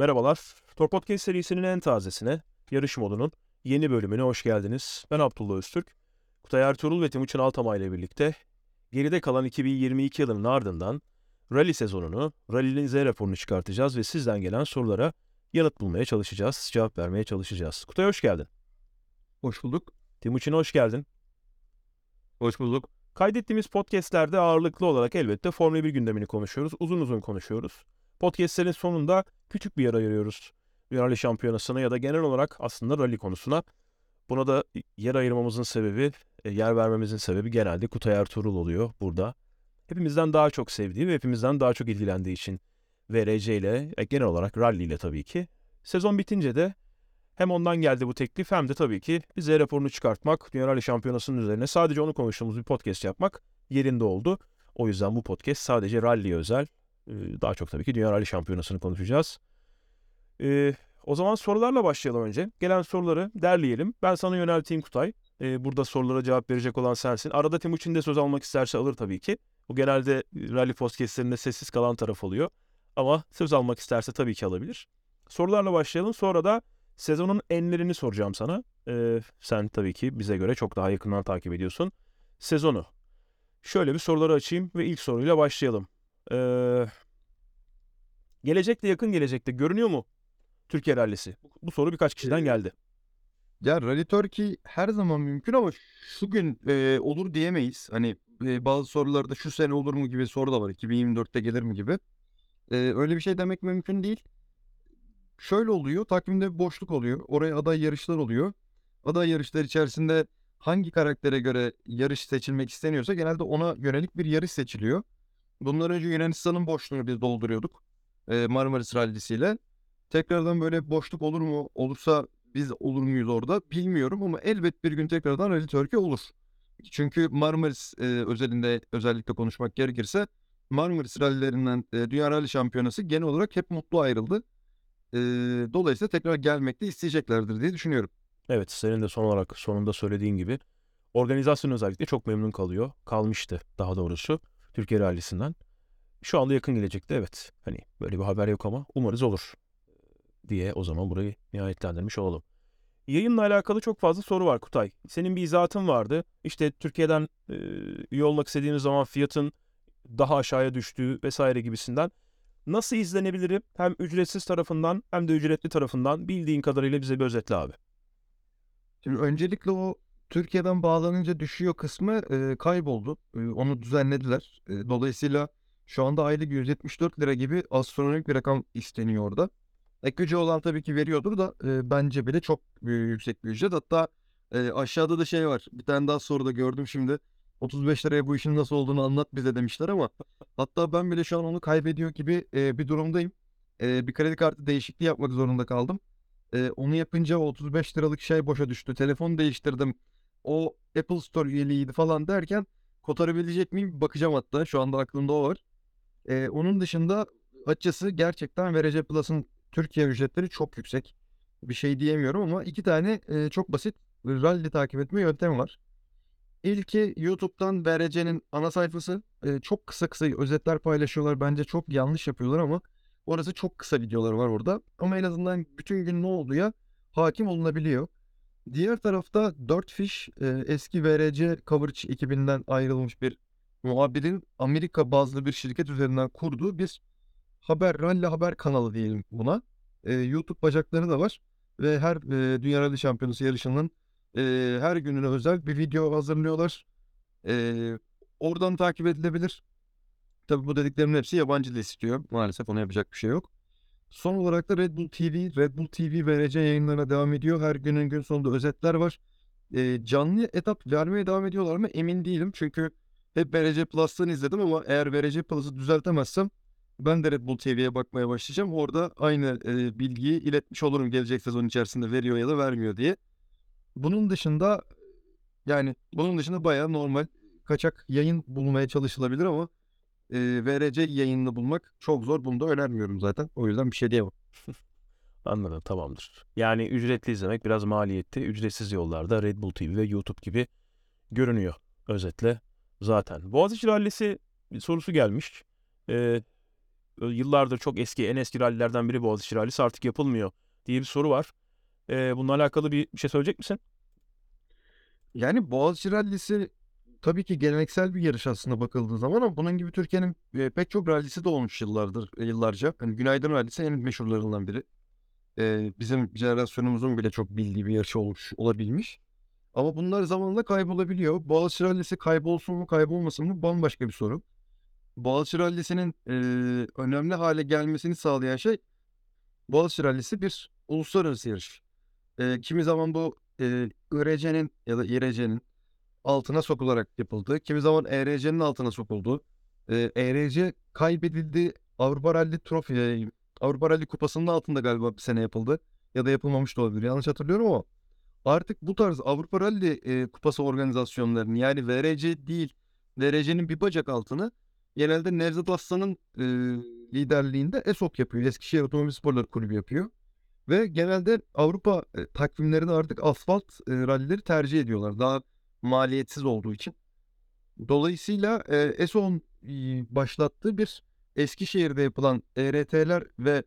Merhabalar. Tor Podcast serisinin en tazesine, yarış modunun yeni bölümüne hoş geldiniz. Ben Abdullah Öztürk. Kutay Ertuğrul ve Timuçin Altamay ile birlikte geride kalan 2022 yılının ardından rally sezonunu, rally'nin Z raporunu çıkartacağız ve sizden gelen sorulara yanıt bulmaya çalışacağız, cevap vermeye çalışacağız. Kutay hoş geldin. Hoş bulduk. Timuçin hoş geldin. Hoş bulduk. Kaydettiğimiz podcastlerde ağırlıklı olarak elbette Formula 1 gündemini konuşuyoruz. Uzun uzun konuşuyoruz. Podcastlerin sonunda küçük bir yer ayırıyoruz. Rally şampiyonasına ya da genel olarak aslında rally konusuna. Buna da yer ayırmamızın sebebi, e, yer vermemizin sebebi genelde Kutay Ertuğrul oluyor burada. Hepimizden daha çok sevdiği ve hepimizden daha çok ilgilendiği için VRC ile, e, genel olarak rally ile tabii ki. Sezon bitince de hem ondan geldi bu teklif hem de tabii ki bir Z raporunu çıkartmak, Dünya Rally Şampiyonası'nın üzerine sadece onu konuştuğumuz bir podcast yapmak yerinde oldu. O yüzden bu podcast sadece rally'ye özel. Ee, Daha çok tabii ki Dünya Rally Şampiyonası'nı konuşacağız. Ee, o zaman sorularla başlayalım önce. Gelen soruları derleyelim. Ben sana yönelteyim Kutay. Ee, burada sorulara cevap verecek olan sensin. Arada Timuçin de söz almak isterse alır tabii ki. O genelde rally podcastlerinde sessiz kalan taraf oluyor. Ama söz almak isterse tabii ki alabilir. Sorularla başlayalım. Sonra da sezonun enlerini soracağım sana. Ee, sen tabii ki bize göre çok daha yakından takip ediyorsun. Sezonu. Şöyle bir soruları açayım ve ilk soruyla başlayalım. Ee, gelecekte yakın gelecekte görünüyor mu Türkiye rallisi? Bu, soru birkaç kişiden geldi. Ya Rally Turkey her zaman mümkün ama şu gün e, olur diyemeyiz. Hani e, bazı sorularda şu sene olur mu gibi soru da var. 2024'te gelir mi gibi. E, öyle bir şey demek mümkün değil. Şöyle oluyor. Takvimde bir boşluk oluyor. Oraya aday yarışlar oluyor. Aday yarışlar içerisinde hangi karaktere göre yarış seçilmek isteniyorsa genelde ona yönelik bir yarış seçiliyor. Bundan önce Yunanistan'ın boşluğunu biz dolduruyorduk. E, Marmaris Rallisi'yle. Tekrardan böyle boşluk olur mu? Olursa biz olur muyuz orada bilmiyorum ama elbet bir gün tekrardan Rally Turkey olur. Çünkü Marmaris e, özelinde özellikle konuşmak gerekirse Marmaris rallilerinden e, Dünya Rally Şampiyonası genel olarak hep mutlu ayrıldı. E, dolayısıyla tekrar gelmek de isteyeceklerdir diye düşünüyorum. Evet senin de son olarak sonunda söylediğin gibi organizasyon özellikle çok memnun kalıyor. Kalmıştı daha doğrusu Türkiye rallisinden. Şu anda yakın gelecekte evet. Hani böyle bir haber yok ama umarız olur diye o zaman burayı nihayetlendirmiş olalım. Yayınla alakalı çok fazla soru var Kutay. Senin bir izahatın vardı. İşte Türkiye'den e, üye olmak istediğimiz zaman fiyatın daha aşağıya düştüğü vesaire gibisinden. Nasıl izlenebilirim? Hem ücretsiz tarafından hem de ücretli tarafından bildiğin kadarıyla bize bir özetle abi. Şimdi öncelikle o Türkiye'den bağlanınca düşüyor kısmı e, kayboldu. E, onu düzenlediler. E, dolayısıyla şu anda aylık 174 lira gibi astronomik bir rakam isteniyor orada. Ek ücret olan tabii ki veriyordur da e, bence bile çok e, yüksek bir ücret. Hatta e, aşağıda da şey var. Bir tane daha soruda gördüm şimdi. 35 liraya bu işin nasıl olduğunu anlat bize demişler ama hatta ben bile şu an onu kaybediyor gibi e, bir durumdayım. E, bir kredi kartı değişikliği yapmak zorunda kaldım. E, onu yapınca o 35 liralık şey boşa düştü. Telefon değiştirdim. O Apple Store üyeliğiydi falan derken kotarabilecek miyim? Bakacağım hatta. Şu anda aklımda o var. E, onun dışında açıkçası gerçekten VRC Plus'ın Türkiye ücretleri çok yüksek. Bir şey diyemiyorum ama iki tane e, çok basit rally takip etme yöntemi var. İlki YouTube'dan VRC'nin ana sayfası. E, çok kısa kısa özetler paylaşıyorlar. Bence çok yanlış yapıyorlar ama orası çok kısa videolar var orada. Ama en azından bütün gün ne olduğuya hakim olunabiliyor. Diğer tarafta 4 Fish e, eski VRC Coverage ekibinden ayrılmış bir muhabirin Amerika bazlı bir şirket üzerinden kurduğu bir haber, rally haber kanalı diyelim buna. E, YouTube bacakları da var ve her e, Dünya Rally Şampiyonası yarışının e, her gününe özel bir video hazırlıyorlar. E, oradan takip edilebilir. Tabii bu dediklerimin hepsi yabancı dil istiyor. Maalesef ona yapacak bir şey yok. Son olarak da Red Bull TV, Red Bull TV VRC yayınlarına devam ediyor. Her günün gün sonunda özetler var. E, canlı etap vermeye devam ediyorlar mı emin değilim. Çünkü hep VRC Plus'tan izledim ama eğer VRC Plus'ı düzeltemezsem ben de Red Bull TV'ye bakmaya başlayacağım. Orada aynı e, bilgiyi iletmiş olurum gelecek sezon içerisinde veriyor ya da vermiyor diye. Bunun dışında yani bunun dışında bayağı normal kaçak yayın bulmaya çalışılabilir ama e, VRC yayınını bulmak çok zor. Bunu da önermiyorum zaten. O yüzden bir şey diyemem. Anladım tamamdır. Yani ücretli izlemek biraz maliyetli. Ücretsiz yollarda Red Bull TV ve YouTube gibi görünüyor özetle zaten. Boğaziçi Rallisi sorusu gelmiş. Ee, yıllardır çok eski en eski rallilerden biri Boğaziçi Rallisi artık yapılmıyor diye bir soru var. E, bununla alakalı bir, bir şey söyleyecek misin? Yani Boğaziçi Rallisi tabii ki geleneksel bir yarış aslında bakıldığı zaman ama bunun gibi Türkiye'nin e, pek çok rallisi de olmuş yıllardır, e, yıllarca. Hani Günaydın Rallisi en meşhurlarından biri. E, bizim jenerasyonumuzun bile çok bildiği bir yarış olmuş, olabilmiş. Ama bunlar zamanla kaybolabiliyor. Boğaziçi Rallisi kaybolsun mu kaybolmasın mı bambaşka bir soru. Boğaziçi Rallisi'nin e, önemli hale gelmesini sağlayan şey Boğaziçi Rallisi bir uluslararası yarış. E, kimi zaman bu e, ÖRC'nin ya da İRC'nin altına sokularak yapıldı. Kimi zaman ERC'nin altına sokuldu. E, ERC kaybedildi. Avrupa Rally Trofi, Avrupa Rally Kupası'nın altında galiba bir sene yapıldı. Ya da yapılmamış da olabilir. Yanlış hatırlıyorum ama artık bu tarz Avrupa Rally e, Kupası organizasyonlarını yani VRC değil, VRC'nin bir bacak altını genelde Nevzat Aslan'ın e, liderliğinde ESOK yapıyor. Eskişehir Otomobil Sporları Kulübü yapıyor. Ve genelde Avrupa e, takvimlerinde artık asfalt e, rallileri tercih ediyorlar. Daha maliyetsiz olduğu için. Dolayısıyla e, ESO'nun e, başlattığı bir Eskişehir'de yapılan ERT'ler ve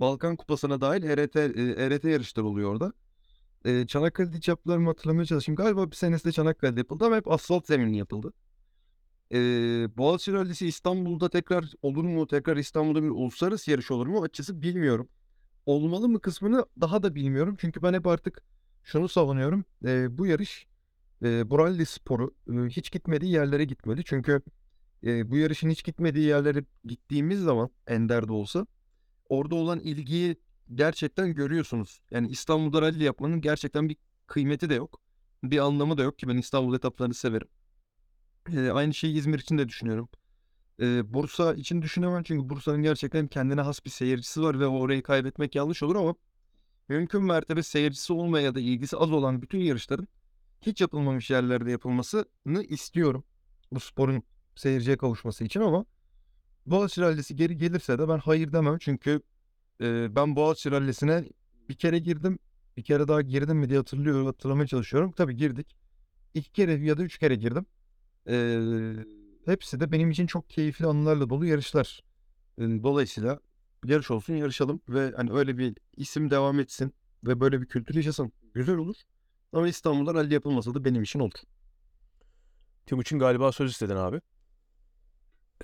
Balkan Kupası'na dahil ERT, e, ERT yarışları oluyor orada. E, Çanakkale'de hiç yaptılar mı hatırlamaya çalışayım. Galiba bir senesi de Çanakkale'de yapıldı ama hep asfalt zeminli yapıldı. E, Boğaziçi Rallisi İstanbul'da tekrar olur mu? Tekrar İstanbul'da bir uluslararası yarış olur mu? Açıkçası bilmiyorum olmalı mı kısmını daha da bilmiyorum. Çünkü ben hep artık şunu savunuyorum. E, bu yarış e, bu rally sporu e, hiç gitmediği yerlere gitmeli. Çünkü e, bu yarışın hiç gitmediği yerlere gittiğimiz zaman Ender'de olsa orada olan ilgiyi gerçekten görüyorsunuz. Yani İstanbul'da rally yapmanın gerçekten bir kıymeti de yok. Bir anlamı da yok ki ben İstanbul etaplarını severim. E, aynı şeyi İzmir için de düşünüyorum. Eee, Bursa için düşünemem çünkü Bursa'nın gerçekten kendine has bir seyircisi var ve orayı kaybetmek yanlış olur ama mümkün mertebe seyircisi olmayan ya da ilgisi az olan bütün yarışların hiç yapılmamış yerlerde yapılmasını istiyorum. Bu sporun seyirciye kavuşması için ama Boğaziçi Rallisi geri gelirse de ben hayır demem çünkü ben Boğaziçi Rallisi'ne bir kere girdim. Bir kere daha girdim mi diye hatırlıyorum, hatırlamaya çalışıyorum. Tabii girdik. İki kere ya da üç kere girdim. Eee Hepsi de benim için çok keyifli anılarla dolu yarışlar. Dolayısıyla yarış olsun yarışalım ve hani öyle bir isim devam etsin ve böyle bir kültür yaşasın. Güzel olur. Ama İstanbul'da rally yapılmasa da benim için olur. Timuçin galiba söz istedin abi.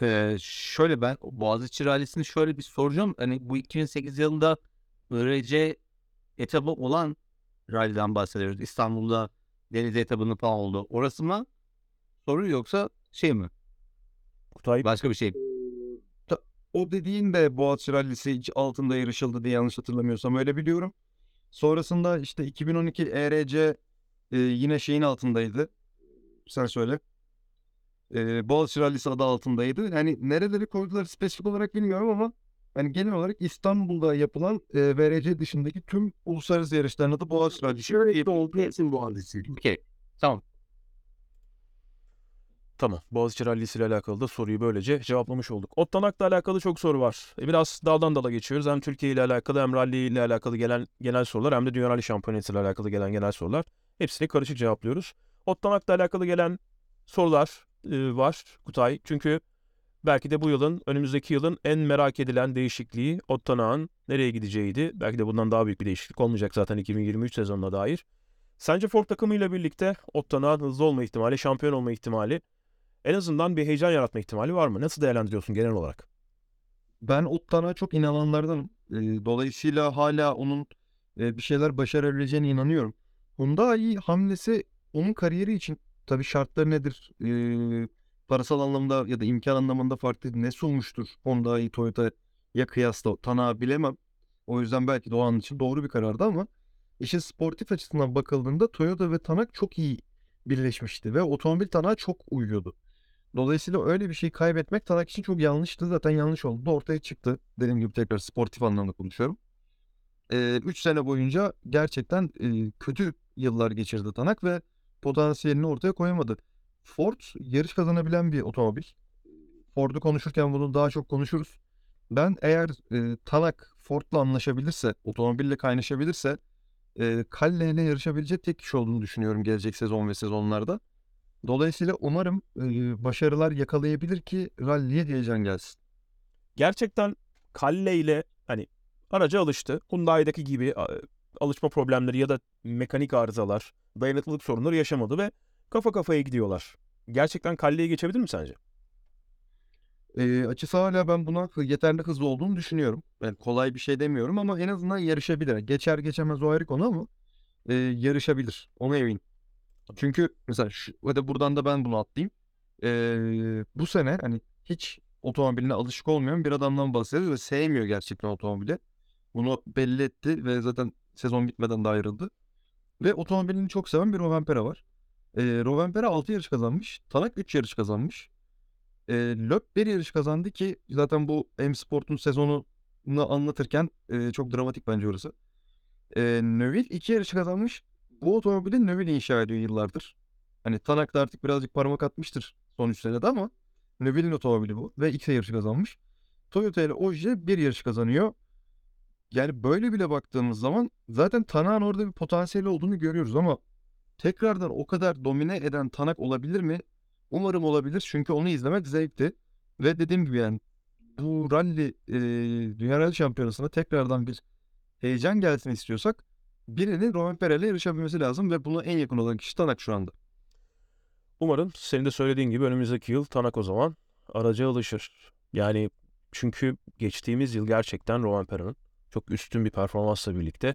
Eee, şöyle ben Boğaziçi Rallisi'ni şöyle bir soracağım. Hani bu 2008 yılında IRC etabı olan ralliden bahsediyoruz. İstanbul'da deniz etabının falan oldu. Orası mı soru yoksa şey mi? Kutay Başka bir şey. o dediğin de Boğaziçi Rallisi hiç altında yarışıldı diye yanlış hatırlamıyorsam öyle biliyorum. Sonrasında işte 2012 ERC e, yine şeyin altındaydı. Sen söyle. E, Boğaziçi Rallisi adı altındaydı. Yani nereleri koydular spesifik olarak bilmiyorum ama hani genel olarak İstanbul'da yapılan e, VRC dışındaki tüm uluslararası yarışların adı Boğaziçi Rallisi. Şöyle oldu hepsinin Boğaziçi. Okey. Tamam. Tamam. Boğaziçi Rallisi ile alakalı da soruyu böylece cevaplamış olduk. Ottanak'la alakalı çok soru var. E, Biraz daldan dala geçiyoruz. Hem Türkiye ile alakalı hem rally ile alakalı gelen genel sorular hem de Dünya Rally Şampiyonası ile alakalı gelen genel sorular. Hepsini karışık cevaplıyoruz. Ottanak'la alakalı gelen sorular e, var Kutay. Çünkü belki de bu yılın, önümüzdeki yılın en merak edilen değişikliği Ottanak'ın nereye gideceğiydi. Belki de bundan daha büyük bir değişiklik olmayacak zaten 2023 sezonuna dair. Sence Ford takımıyla birlikte Ottanak'ın hızlı olma ihtimali, şampiyon olma ihtimali en azından bir heyecan yaratma ihtimali var mı? Nasıl değerlendiriyorsun genel olarak? Ben Ottan'a çok inananlardanım. Ee, dolayısıyla hala onun e, bir şeyler başarabileceğine inanıyorum. Hyundai hamlesi onun kariyeri için tabii şartları nedir? Ee, parasal anlamda ya da imkan anlamında farklı ne sunmuştur Hyundai Toyota'ya kıyasla Tanağı bilemem. O yüzden belki de o an için doğru bir karardı ama işin sportif açısından bakıldığında Toyota ve Tanak çok iyi birleşmişti ve otomobil Tanak'a çok uyuyordu. Dolayısıyla öyle bir şey kaybetmek Tanak için çok yanlıştı. Zaten yanlış oldu. ortaya çıktı. Dediğim gibi tekrar sportif anlamda konuşuyorum. 3 sene boyunca gerçekten e, kötü yıllar geçirdi Tanak ve potansiyelini ortaya koyamadı. Ford yarış kazanabilen bir otomobil. Ford'u konuşurken bunu daha çok konuşuruz. Ben eğer e, Tanak Ford'la anlaşabilirse, otomobille kaynaşabilirse e, Kalle ile yarışabilecek tek kişi olduğunu düşünüyorum gelecek sezon ve sezonlarda. Dolayısıyla umarım e, başarılar yakalayabilir ki ralliye heyecan gelsin. gerçekten Kalle ile hani araca alıştı. Hyundai'deki gibi alışma problemleri ya da mekanik arızalar, dayanıklılık sorunları yaşamadı ve kafa kafaya gidiyorlar. Gerçekten Kalle'ye geçebilir mi sence? Eee, açısı hala ben buna yeterli hızlı olduğunu düşünüyorum. Yani kolay bir şey demiyorum ama en azından yarışabilir. Geçer geçemez o ayrı konu ama, eee, yarışabilir. Ona eminim. Çünkü mesela şu hadi buradan da ben bunu atlayayım. Eee, bu sene hani hiç otomobiline alışık olmayan bir adamdan bahsediyoruz ve sevmiyor gerçekten otomobili. Bunu belli etti ve zaten sezon bitmeden de ayrıldı. Ve otomobilini çok seven bir Rovanpera var. Eee, Rovanpera 6 yarış kazanmış. Tanak 3 yarış kazanmış. Eee, Loeb 1 yarış kazandı ki zaten bu M-Sport'un sezonunu anlatırken, eee, çok dramatik bence orası. Eee, Neuville 2 yarış kazanmış. Bu otomobili Neuville inşa ediyor yıllardır. Hani Tanak da artık birazcık parmak atmıştır son 3 senede ama Neuville'in otomobili bu ve 2 yarış kazanmış. Toyota ile Ogier 1 yarış kazanıyor. Yani böyle bile baktığımız zaman zaten Tanak'ın orada bir potansiyeli olduğunu görüyoruz ama tekrardan o kadar domine eden Tanak olabilir mi? Umarım olabilir çünkü onu izlemek zevkti ve dediğim gibi yani bu ralli, eee, Dünya Rally Şampiyonası'na tekrardan bir heyecan gelsin istiyorsak birinin Rovanpera ile yarışabilmesi lazım ve buna en yakın olan kişi Tanak şu anda. Umarım senin de söylediğin gibi önümüzdeki yıl Tanak o zaman araca alışır. Yani çünkü geçtiğimiz yıl gerçekten Rovanpera'nın çok üstün bir performansla birlikte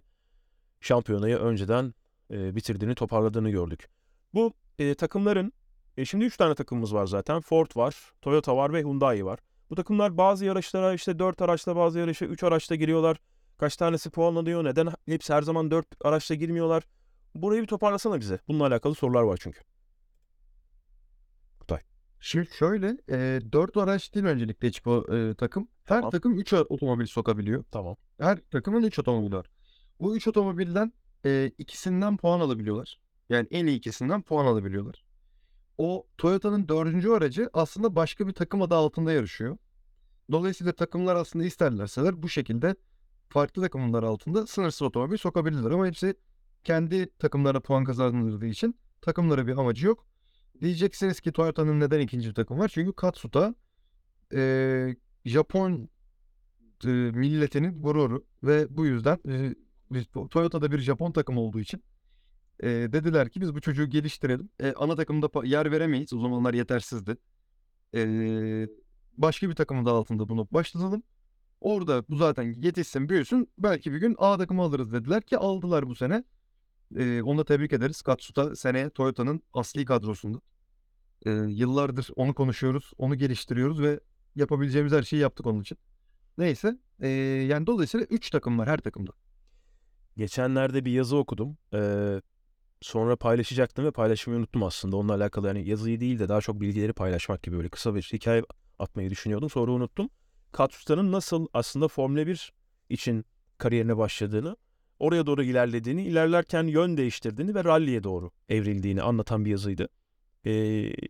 şampiyonayı önceden e, bitirdiğini, toparladığını gördük. Bu e, takımların, e, şimdi 3 tane takımımız var zaten. Ford var, Toyota var ve Hyundai var. Bu takımlar bazı yarışlara işte 4 araçla bazı yarışa 3 araçla giriyorlar. Kaç tanesi puan alıyor? Neden hepsi her zaman 4 araçla girmiyorlar? Burayı bir toparlasana bize. Bununla alakalı sorular var çünkü. Şimdi şöyle, eee 4 araç değil öncelikle hiçbir eee, takım. Her Tamam. takım 3 otomobil sokabiliyor. Tamam. Her takımın 3 otomobili var. Bu 3 otomobilden eee, ikisinden puan alabiliyorlar. Yani en iyi ikisinden puan alabiliyorlar. O Toyota'nın 4. aracı aslında başka bir takım adı altında yarışıyor. Dolayısıyla takımlar aslında isterlerseler bu şekilde farklı takımlar altında sınırsız otomobil sokabilirler ama hepsi kendi takımlara puan kazandırdığı için takımlara bir amacı yok. Diyeceksiniz ki Toyota'nın neden ikinci bir takım var? Çünkü Katsuta eee, Japon eee, milletinin gururu ve bu yüzden eee, biz- Toyota'da bir Japon takımı olduğu için eee, dediler ki biz bu çocuğu geliştirelim. E, ana takımda yer veremeyiz. O zamanlar yetersizdi. Eee, başka bir takımın da altında bunu başlatalım. Orada bu zaten yetişsin, büyüsün. Belki bir gün A takımı alırız dediler ki aldılar bu sene. Eee, onu da tebrik ederiz. Katsuta seneye Toyota'nın asli kadrosunda. Eee, yıllardır onu konuşuyoruz, onu geliştiriyoruz ve yapabileceğimiz her şeyi yaptık onun için. Neyse, eee, yani dolayısıyla 3 takım var her takımda. Geçenlerde bir yazı okudum. Ee, sonra paylaşacaktım ve paylaşmayı unuttum aslında. Onunla alakalı yani yazıyı değil de daha çok bilgileri paylaşmak gibi böyle kısa bir hikaye atmayı düşünüyordum. Sonra unuttum. Katsuta'nın nasıl aslında Formula 1 için kariyerine başladığını, oraya doğru ilerlediğini, ilerlerken yön değiştirdiğini ve ralliye doğru evrildiğini anlatan bir yazıydı. Ee,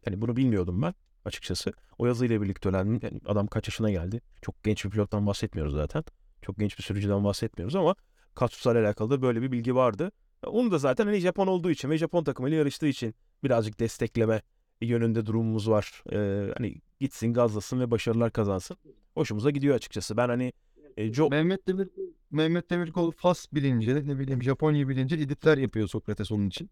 yani bunu bilmiyordum ben açıkçası. O yazıyla birlikte öğrendim. Yani adam kaç yaşına geldi? Çok genç bir pilottan bahsetmiyoruz zaten. Çok genç bir sürücüden bahsetmiyoruz ama Katsuta ile alakalı da böyle bir bilgi vardı. Onu da zaten hani Japon olduğu için ve Japon takımıyla yarıştığı için birazcık destekleme yönünde durumumuz var. Ee, hani gitsin gazlasın ve başarılar kazansın. Hoşumuza gidiyor açıkçası. Ben hani e, Jo- Mehmet Demir Mehmet Demirkol Fas bilince, ne bileyim Japonya bilince editler yapıyor Sokrates onun için.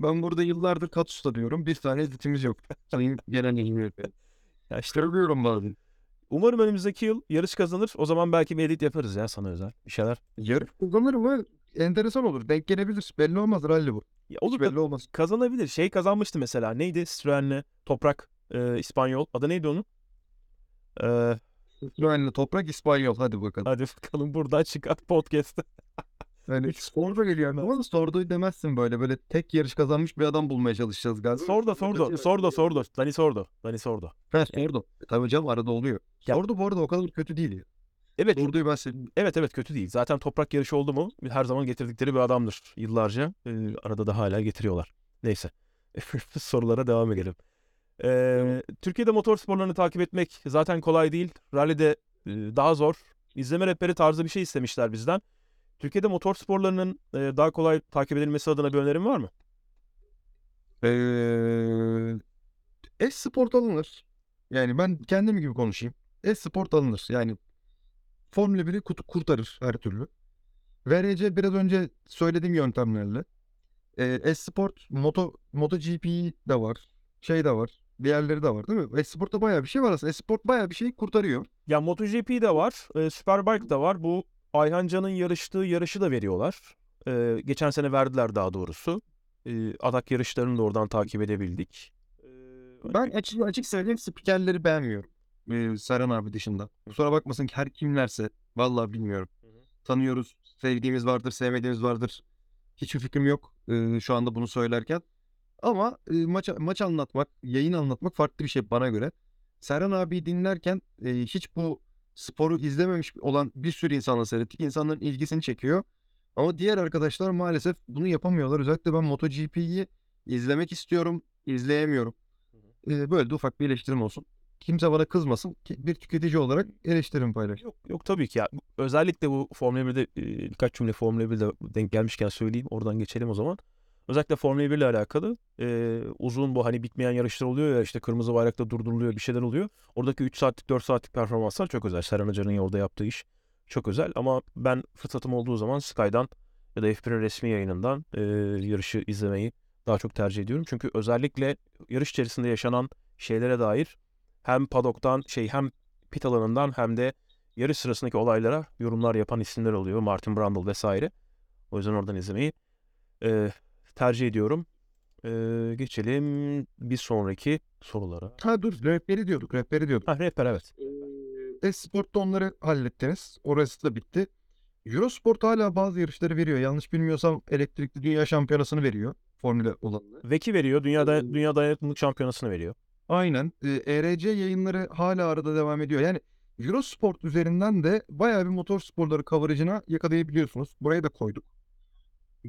Ben burada yıllardır Katsuta diyorum. Bir tane editimiz yok. Sayın yayın yönetmeni. ya işte Söylüyorum bazen. umarım önümüzdeki yıl yarış kazanır. O zaman belki bir edit yaparız ya sana özel. Bir şeyler. Yarış kazanır mı? Enteresan olur. Denk gelebilir. Belli olmaz rally bu. Ya Hiç olur belli olmaz. kazanabilir. Şey kazanmıştı mesela. Neydi? Citroen'le Toprak e, İspanyol. Adı neydi onun? Ee, Citroen'le toprak İspanyol. Hadi bakalım. hadi bakalım buradan çıkar podcast'ı. Yani Sordo geliyor. Ama Sordo'yu demezsin böyle. Böyle tek yarış kazanmış bir adam bulmaya çalışacağız galiba. Sordo, Sordo, Sordo, Sordo. Dani Sordo. Dani Sordo. Ha, Sordo. E, Tabii canım arada oluyor. Ya- Sordo bu arada o kadar kötü değil ya. Evet, Sordo'yu ben sevdim. evet evet kötü değil. Zaten toprak yarışı oldu mu her zaman getirdikleri bir adamdır yıllarca. Ee, arada da hala getiriyorlar. Neyse. Sorulara devam edelim. Ee, Türkiye'de motor sporlarını takip etmek zaten kolay değil. Rally'de e, daha zor. İzleme rehberi tarzı bir şey istemişler bizden. Türkiye'de motor sporlarının e, daha kolay takip edilmesi adına bir önerin var mı? Ee, e-sport alınır. Yani ben kendim gibi konuşayım. e-sport alınır. Yani Formula 1'i kut- kurtarır her türlü. VRC biraz önce söylediğim yöntemlerle. E, e-sport, Moto, MotoGP de var. Şey de var. Diğerleri de var değil mi? E-sportta bayağı bir şey var aslında. E-sport bayağı bir şeyi kurtarıyor. Ya MotoGP de var, e, Superbike da var. Bu Ayhan Can'ın yarıştığı yarışı da veriyorlar. E, geçen sene verdiler daha doğrusu. E, adak yarışlarını da oradan takip edebildik. E, Ben açık, açık söyleyeyim spikerleri beğenmiyorum. Ee, Serhan abi dışında. Kusura bakmasın ki her kimlerse. Vallahi bilmiyorum. Tanıyoruz. Sevdiğimiz vardır, sevmediğimiz vardır. Hiçbir fikrim yok ee, şu anda bunu söylerken. Ama e, maç, maç anlatmak, yayın anlatmak farklı bir şey bana göre. Serhan abi dinlerken e, hiç bu sporu izlememiş olan bir sürü insanla seyrettik. İnsanların ilgisini çekiyor. Ama diğer arkadaşlar maalesef bunu yapamıyorlar. Özellikle ben MotoGP'yi izlemek istiyorum, izleyemiyorum. Ee, böyle de ufak bir eleştirim olsun. Kimse bana kızmasın. Bir tüketici olarak eleştirimi paylaş. Yok yok tabii ki ya. Özellikle bu Formula 1'de e, birkaç cümle Formula 1'de denk gelmişken söyleyeyim. Oradan geçelim o zaman. Özellikle Formula 1 ile alakalı e, uzun bu hani bitmeyen yarışlar oluyor ya işte kırmızı bayrakta durduruluyor bir şeyler oluyor. Oradaki 3 saatlik 4 saatlik performanslar çok özel. Serhan Hoca'nın orada yaptığı iş çok özel ama ben fırsatım olduğu zaman Sky'dan ya da F1'in resmi yayınından e, yarışı izlemeyi daha çok tercih ediyorum. Çünkü özellikle yarış içerisinde yaşanan şeylere dair hem padoktan şey hem pit alanından hem de yarış sırasındaki olaylara yorumlar yapan isimler oluyor. Martin Brundle vesaire. O yüzden oradan izlemeyi e, tercih ediyorum. E, geçelim bir sonraki sorulara. Ha dur rehberi diyorduk rehberi diyorduk. Ha rehber evet. E-Sport'ta onları hallettiniz. Orası da bitti. Eurosport hala bazı yarışları veriyor. Yanlış bilmiyorsam elektrikli dünya şampiyonasını veriyor. Formula olanını. Veki veriyor. Dünyada Dünya Dayanıklılık Şampiyonası'nı veriyor. Aynen. Ee, ERC yayınları hala arada devam ediyor. Yani Eurosport üzerinden de bayağı bir motor sporları coverage'ına yakalayabiliyorsunuz. Buraya da koyduk.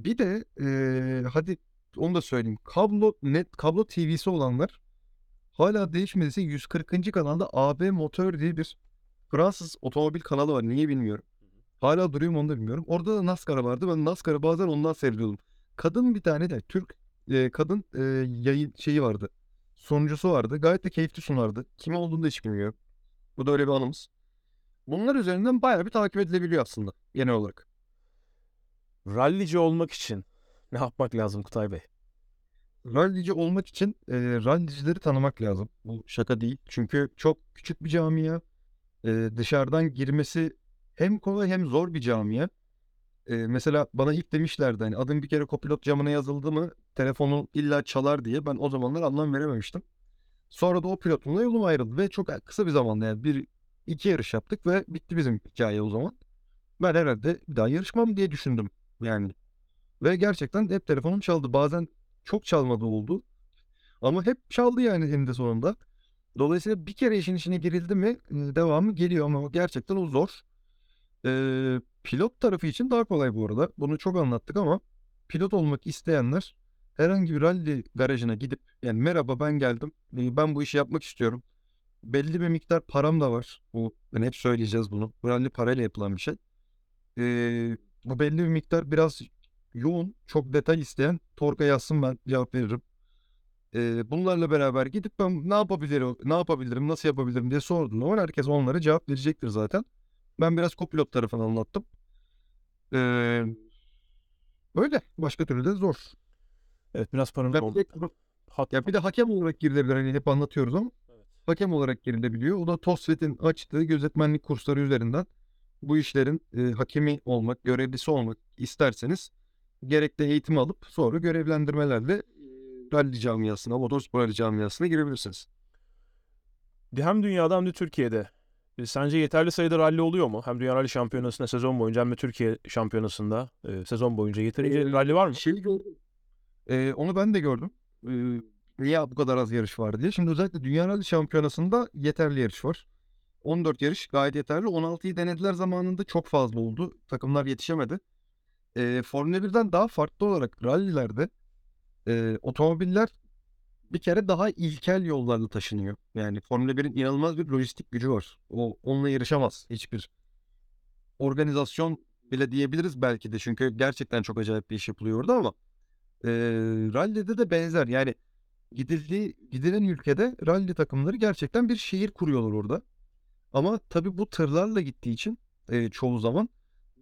Bir de ee, hadi onu da söyleyeyim. Kablo net kablo TV'si olanlar hala değişmediyse 140. kanalda AB Motor diye bir Fransız otomobil kanalı var. Niye bilmiyorum. Hala duruyor mu onu da bilmiyorum. Orada da NASCAR vardı. Ben NASCAR'ı bazen ondan seyrediyordum. Kadın bir tane de Türk e, kadın e, yayın şeyi vardı. Sunucusu vardı. Gayet de keyifli sunardı. Kim olduğunu da hiç bilmiyorum. Bu da öyle bir anımız. Bunlar üzerinden bayağı bir takip edilebiliyor aslında genel olarak. Rallici olmak için ne yapmak lazım Kutay Bey? Rallici olmak için e, rallicileri tanımak lazım. Bu şaka değil. Çünkü çok küçük bir camia. E, dışarıdan girmesi hem kolay hem zor bir camia. E, mesela bana ilk demişlerdi hani adım bir kere kopilot camına yazıldı mı telefonun illa çalar diye ben o zamanlar anlam verememiştim. Sonra da o pilotumla yolum ayrıldı ve çok kısa bir zamanda yani bir iki yarış yaptık ve bitti bizim hikaye o zaman. Ben herhalde bir daha yarışmam diye düşündüm yani. Ve gerçekten hep telefonum çaldı. Bazen çok çalmadı oldu. Ama hep çaldı yani eninde sonunda. Dolayısıyla bir kere işin içine girildi mi devamı geliyor ama gerçekten o zor. Ee, pilot tarafı için daha kolay bu arada. Bunu çok anlattık ama pilot olmak isteyenler herhangi bir rally garajına gidip yani merhaba ben geldim. Ben bu işi yapmak istiyorum. Belli bir miktar param da var. Bu ben hep söyleyeceğiz bunu. Bu rally parayla yapılan bir şey. Ee, bu belli bir miktar biraz yoğun, çok detay isteyen Torka yazsın ben cevap veririm. Ee, bunlarla beraber gidip ben ne yapabilirim, ne yapabilirim, nasıl yapabilirim diye sorduğum zaman herkes onlara cevap verecektir zaten. Ben biraz kopilot tarafını anlattım. Ee, öyle. Başka türlü de zor. Evet biraz paranın oldu. bir de, Hat, ya bir de hakem olarak girilebilir. Hani hep anlatıyoruz ama Evet. hakem olarak girilebiliyor. O da TOSVET'in açtığı gözetmenlik kursları üzerinden bu işlerin e, hakemi olmak, görevlisi olmak isterseniz gerekli eğitimi alıp sonra görevlendirmelerle e, rally camiasına, motorspor rally camiasına girebilirsiniz. hem dünyada hem de Türkiye'de. E, Sence yeterli sayıda ralli oluyor mu? Hem Dünya Rally Şampiyonası'nda sezon boyunca hem de Türkiye Şampiyonası'nda e, sezon boyunca yeterince Ee, ralli var mı? Şeyi gördüm. Ee, onu ben de gördüm. Ee, niye bu kadar az yarış var diye. Şimdi özellikle Dünya Rally Şampiyonası'nda yeterli yarış var. 14 yarış gayet yeterli. 16'yı denediler zamanında çok fazla oldu. Takımlar yetişemedi. Ee, Formula 1'den daha farklı olarak rallilerde e, otomobiller bir kere daha ilkel yollarla taşınıyor. Yani Formula 1'in inanılmaz bir lojistik gücü var. O onunla yarışamaz hiçbir organizasyon bile diyebiliriz belki de. Çünkü gerçekten çok acayip bir iş yapılıyor orada ama e, rallide de benzer. Yani gidildiği, gidilen ülkede rally takımları gerçekten bir şehir kuruyorlar orada. Ama tabii bu tırlarla gittiği için e, çoğu zaman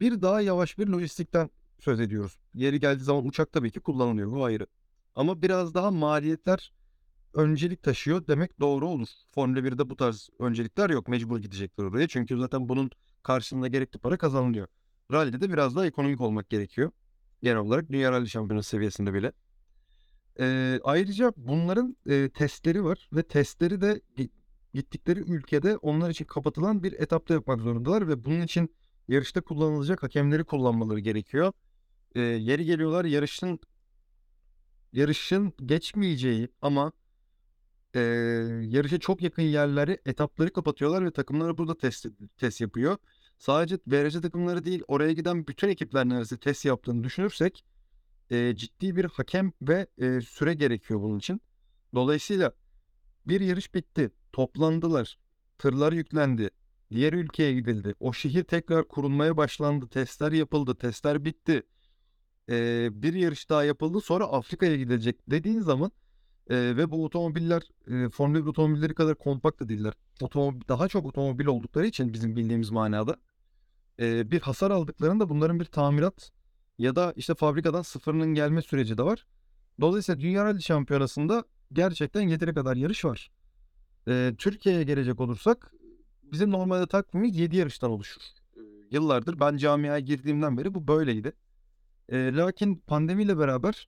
bir daha yavaş bir lojistikten söz ediyoruz. Yeri geldiği zaman uçak tabii ki kullanılıyor bu ayrı. Ama biraz daha maliyetler öncelik taşıyor demek doğru olur. Formula 1'de bu tarz öncelikler yok. Mecbur gidecekler oraya. Çünkü zaten bunun karşılığında gerekli para kazanılıyor. Rally'de de biraz daha ekonomik olmak gerekiyor. Genel olarak Dünya Rally Şampiyonası seviyesinde bile. Ee, ayrıca bunların e, testleri var ve testleri de gittikleri ülkede onlar için kapatılan bir etapta yapmak zorundalar ve bunun için yarışta kullanılacak hakemleri kullanmaları gerekiyor. Ee, yeri geliyorlar yarışın yarışın geçmeyeceği ama e, yarışa çok yakın yerleri etapları kapatıyorlar ve takımlar burada test test yapıyor. Sadece VRC takımları değil oraya giden bütün ekipler neredeyse test yaptığını düşünürsek e, ciddi bir hakem ve e, süre gerekiyor bunun için. Dolayısıyla bir yarış bitti, toplandılar, tırlar yüklendi, diğer ülkeye gidildi, o şehir tekrar kurulmaya başlandı, testler yapıldı, testler bitti. E, bir yarış daha yapıldı, sonra Afrika'ya gidilecek dediğin zaman e, ve bu otomobiller e, Formula 1 otomobilleri kadar kompakt da değiller. Otomobil, daha çok otomobil oldukları için bizim bildiğimiz manada e, bir hasar aldıklarında bunların bir tamirat ya da işte fabrikadan sıfırının gelme süreci de var. Dolayısıyla Dünya Rally Şampiyonası'nda gerçekten yeteri kadar yarış var. Ee, Türkiye'ye gelecek olursak bizim normalde takvimimiz 7 yarıştan oluşur. Ee, yıllardır ben camiaya girdiğimden beri bu böyleydi. Ee, lakin pandemiyle beraber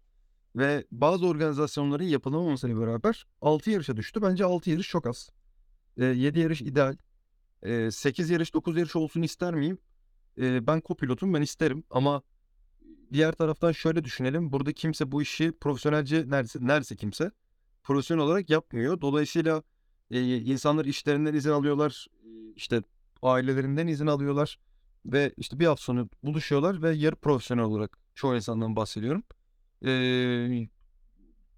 ve bazı organizasyonların yapılamamasıyla beraber 6 yarışa düştü. Bence 6 yarış çok az. Ee, 7 yarış ideal. Ee, 8 yarış 9 yarış olsun ister miyim? Ee, ben kopilotum ben isterim ama diğer taraftan şöyle düşünelim. Burada kimse bu işi profesyonelce neredeyse, neredeyse kimse profesyonel olarak yapmıyor. Dolayısıyla e, insanlar işlerinden izin alıyorlar. e, işte ailelerinden izin alıyorlar. Ve işte bir hafta sonu buluşuyorlar ve yarı profesyonel olarak çoğu insandan bahsediyorum. e,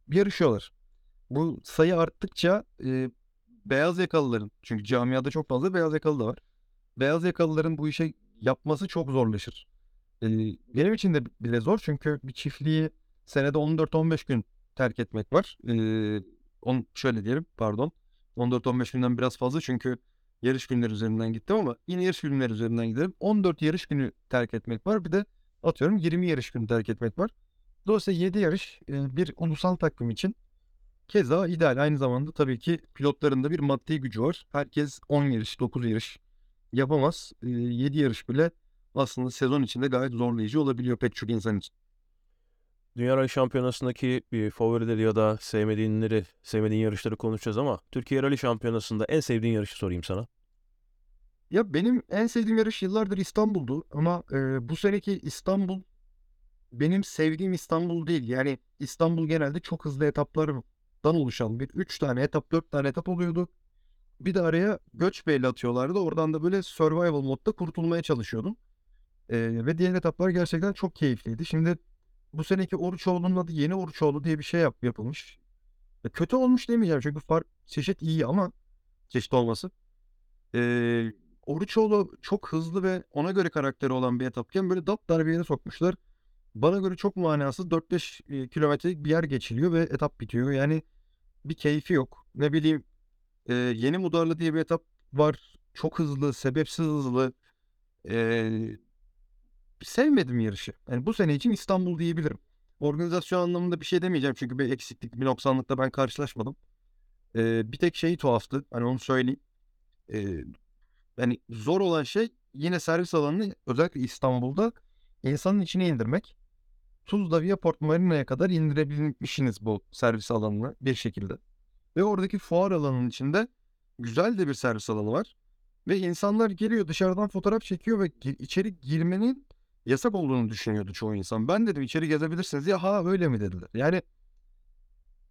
yarışıyorlar. Bu sayı arttıkça e, beyaz yakalıların çünkü camiada çok fazla beyaz yakalı da var. Beyaz yakalıların bu işe yapması çok zorlaşır. Ee, benim için de bile zor çünkü bir çiftliği senede 14-15 gün terk etmek var. Ee, on, şöyle diyelim pardon. 14-15 günden biraz fazla çünkü yarış günleri üzerinden gittim ama yine yarış günleri üzerinden gidelim. 14 yarış günü terk etmek var. Bir de atıyorum 20 yarış günü terk etmek var. Dolayısıyla 7 yarış e, bir ulusal takvim için keza ideal. Aynı zamanda tabii ki pilotların da bir maddi gücü var. Herkes 10 yarış, 9 yarış yapamaz. 7 yarış bile aslında sezon içinde gayet zorlayıcı olabiliyor pek çok insan için. Dünya Rally Şampiyonası'ndaki bir favorileri ya da sevmediğinleri, sevmediğin yarışları konuşacağız ama Türkiye Rally Şampiyonası'nda en sevdiğin yarışı sorayım sana. Ya benim en sevdiğim yarış yıllardır İstanbul'du ama e, bu seneki İstanbul benim sevdiğim İstanbul değil. Yani İstanbul genelde çok hızlı etaplardan oluşan bir 3 tane etap 4 tane etap oluyordu. Bir de araya Göçbeyli atıyorlardı. Oradan da böyle survival modda kurtulmaya çalışıyordum. E, ve diğer etaplar gerçekten çok keyifliydi. Şimdi bu seneki Oruçoğlu'nun adı Yeni Oruçoğlu diye bir şey yap, yapılmış. E, kötü olmuş demeyeceğim çünkü far, çeşit iyi ama çeşit olması. Ee, Oruçoğlu çok hızlı ve ona göre karakteri olan bir etapken böyle daptar bir yere sokmuşlar. Bana göre çok manasız 4-5 e, kilometrelik bir yer geçiliyor ve etap bitiyor. Yani bir keyfi yok. Ne bileyim e, Yeni Mudarlı diye bir etap var. Çok hızlı, sebepsiz hızlı. E, sevmedim yarışı. Yani bu sene için İstanbul diyebilirim. Organizasyon anlamında bir şey demeyeceğim çünkü bir eksiklik, bir noksanlıkla ben karşılaşmadım. E, bir tek şey tuhaftı. Hani onu söyleyeyim. E, yani zor olan şey yine servis alanını özellikle İstanbul'da insanın içine indirmek. Tuzla Viaport Marina'ya kadar indirebilmişsiniz bu servis alanını bir şekilde. Ve oradaki fuar alanının içinde güzel de bir servis alanı var. Ve insanlar geliyor dışarıdan fotoğraf çekiyor ve içeri girmenin yasak olduğunu düşünüyordu çoğu insan. Ben dedim içeri gezebilirsiniz. Ya ha öyle mi dediler. Yani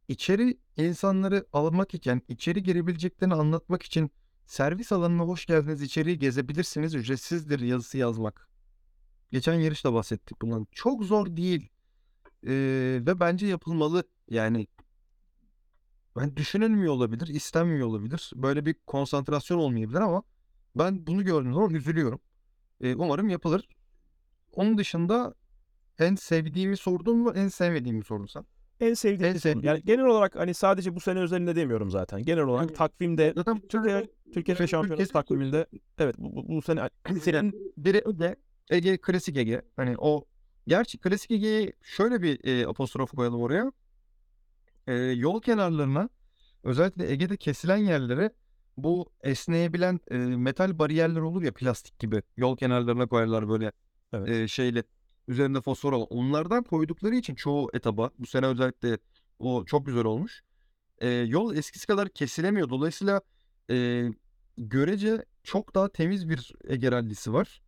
içeri insanları almak için, içeri girebileceklerini anlatmak için servis alanına hoş geldiniz, içeriği gezebilirsiniz, ücretsizdir yazısı yazmak. Geçen yarışta bahsettik bundan. Çok zor değil. Ee, ve bence yapılmalı. Yani ben düşünülmüyor olabilir, istenmiyor olabilir. Böyle bir konsantrasyon olmayabilir ama ben bunu gördüğüm zaman üzülüyorum. Ee, umarım yapılır. Onun dışında en sevdiğimi sordun mu, en sevmediğimi sordun sen? En sevdiğin En sevdiğim- Yani genel olarak hani sadece bu sene özelinde demiyorum zaten. Genel olarak Hı. takvimde Zaten Türkiye Türkiye Türkiye- Şampiyonası Türkiye- takviminde evet bu, bu, bu sene senin Biri de Ege Klasik Ege. Hani o gerçi Klasik Ege'yi şöyle bir e, apostrof koyalım oraya. E, yol kenarlarına özellikle Ege'de kesilen yerlere bu esneyebilen e, metal bariyerler olur ya plastik gibi. Yol kenarlarına koyarlar böyle Evet. e, şeyle üzerinde fosfor olan. Onlardan koydukları için çoğu etaba bu sene özellikle o çok güzel olmuş. E, yol eskisi kadar kesilemiyor. Dolayısıyla e, görece çok daha temiz bir Ege rallisi var.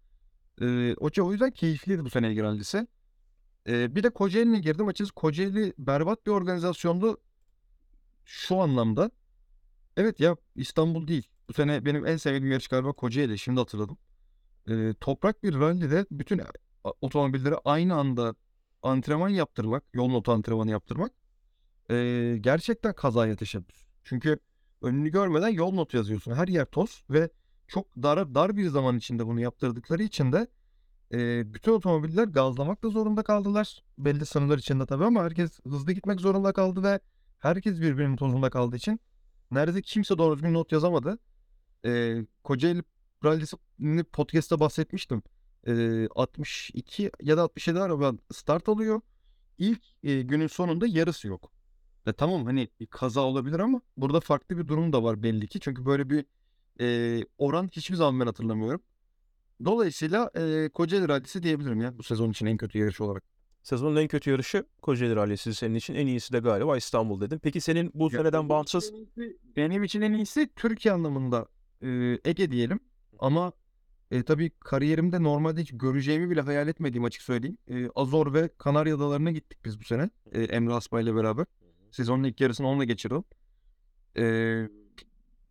E, o, yüzden keyifliydi bu sene Ege rallisi. E, bir de Kocaeli'ne girdim. Açıkçası Kocaeli berbat bir organizasyondu şu anlamda. Evet ya İstanbul değil. Bu sene benim en sevdiğim yarış galiba Kocaeli. Şimdi hatırladım. E, toprak bir rallide bütün otomobillere aynı anda antrenman yaptırmak, yol notu antrenmanı yaptırmak e, gerçekten kazaya teşebbüs. Çünkü önünü görmeden yol notu yazıyorsun. Her yer toz ve çok dar, dar bir zaman içinde bunu yaptırdıkları için de e, bütün otomobiller gazlamak da zorunda kaldılar. Belli sınırlar içinde tabii ama herkes hızlı gitmek zorunda kaldı ve herkes birbirinin tozunda kaldığı için neredeyse kimse doğru düzgün not yazamadı. E, Kocaeli Rally'sini podcast'ta bahsetmiştim. E, 62 ya da 67 araba start alıyor. İlk e, günün sonunda yarısı yok. Ya tamam hani bir kaza olabilir ama burada farklı bir durum da var belli ki. Çünkü böyle bir e, oran hiçbir zaman ben hatırlamıyorum. Dolayısıyla e, Kocaeli Rally'si diyebilirim ya bu sezon için en kötü yarış olarak. sezonun en kötü yarışı Kocaeli Rally'si senin için en iyisi de galiba İstanbul dedin. Peki senin bu Ya, seneden benim bağımsız için en iyisi- Benim için en iyisi Türkiye anlamında e, Ege diyelim. Ama e, tabii kariyerimde normalde hiç göreceğimi bile hayal etmediğim açık söyleyeyim. E, Azor ve Kanarya Adaları'na gittik biz bu sene. E, Emre Asma ile beraber. Sezonun ilk yarısını onunla geçirdim. E,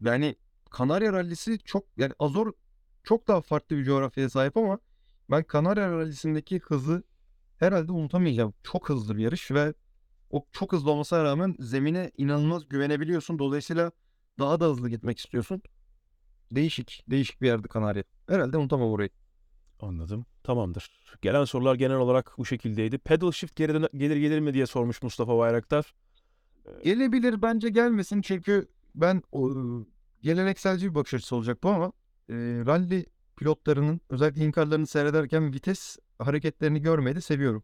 yani Kanarya Rallisi çok yani Azor çok daha farklı bir coğrafyaya sahip ama ben Kanarya Rallisi'ndeki hızı herhalde unutamayacağım. Çok hızlı bir yarış ve o çok hızlı olmasına rağmen zemine inanılmaz güvenebiliyorsun. Dolayısıyla daha da hızlı gitmek istiyorsun. Değişik, değişik bir yerdi Kanarya. Herhalde unutamam orayı. Anladım. Tamamdır. Gelen sorular genel olarak bu şekildeydi. Pedal shift geri döne- gelir gelir mi diye sormuş Mustafa Bayraktar. Gelebilir bence gelmesin çünkü ben o, gelenekselci bir bakış açısı olacak bu ama e, rally pilotlarının özellikle inkarlarını seyrederken vites hareketlerini görmeyi de seviyorum.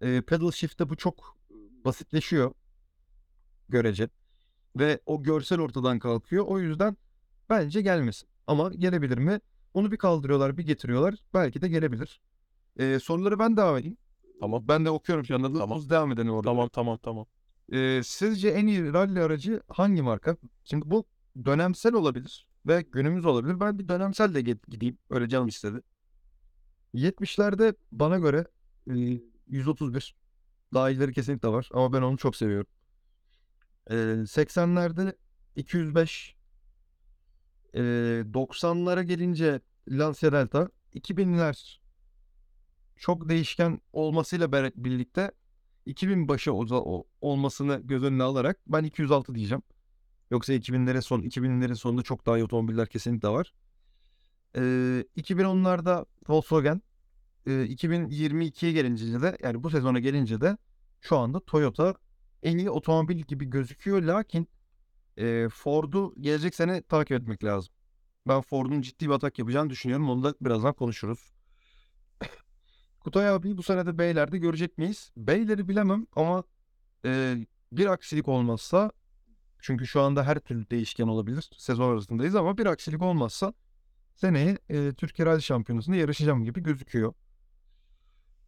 E, pedal shift'te bu çok basitleşiyor görece ve o görsel ortadan kalkıyor. O yüzden bence gelmesin. Ama gelebilir mi? Onu bir kaldırıyorlar, bir getiriyorlar. Belki de gelebilir. E, soruları ben devam edeyim. Tamam. Ben de okuyorum şu anda. Tamam. Devam edelim orada. Tamam tamam tamam. Ee, sizce en iyi rally aracı hangi marka? Şimdi bu dönemsel olabilir ve günümüz olabilir. Ben bir dönemsel de gideyim. Öyle canım istedi. 70'lerde bana göre e, 131 daha iyileri kesinlikle var ama ben onu çok seviyorum. Ee, 80'lerde 205 ee, 90'lara gelince Lancia Delta 2000'ler çok değişken olmasıyla birlikte 2000 başı olmasını göz önüne alarak ben 206 diyeceğim. Yoksa 2000'lerin son 2000'lerin sonunda çok daha iyi otomobiller kesinlikle var. Ee, 2010'larda Volkswagen, ee, 2022'ye gelince de yani bu sezona gelince de şu anda Toyota en iyi otomobil gibi gözüküyor. Lakin ee, Ford'u gelecek sene takip etmek lazım. Ben Ford'un ciddi bir atak yapacağını düşünüyorum. Onu da birazdan konuşuruz. Kutay abi bu sene de Beyler'de görecek miyiz? Beyler'i bilemem ama e, bir aksilik olmazsa çünkü şu anda her türlü değişken olabilir. Sezon arasındayız ama bir aksilik olmazsa seneye e, Türkiye Rally Şampiyonası'nda yarışacağım gibi gözüküyor.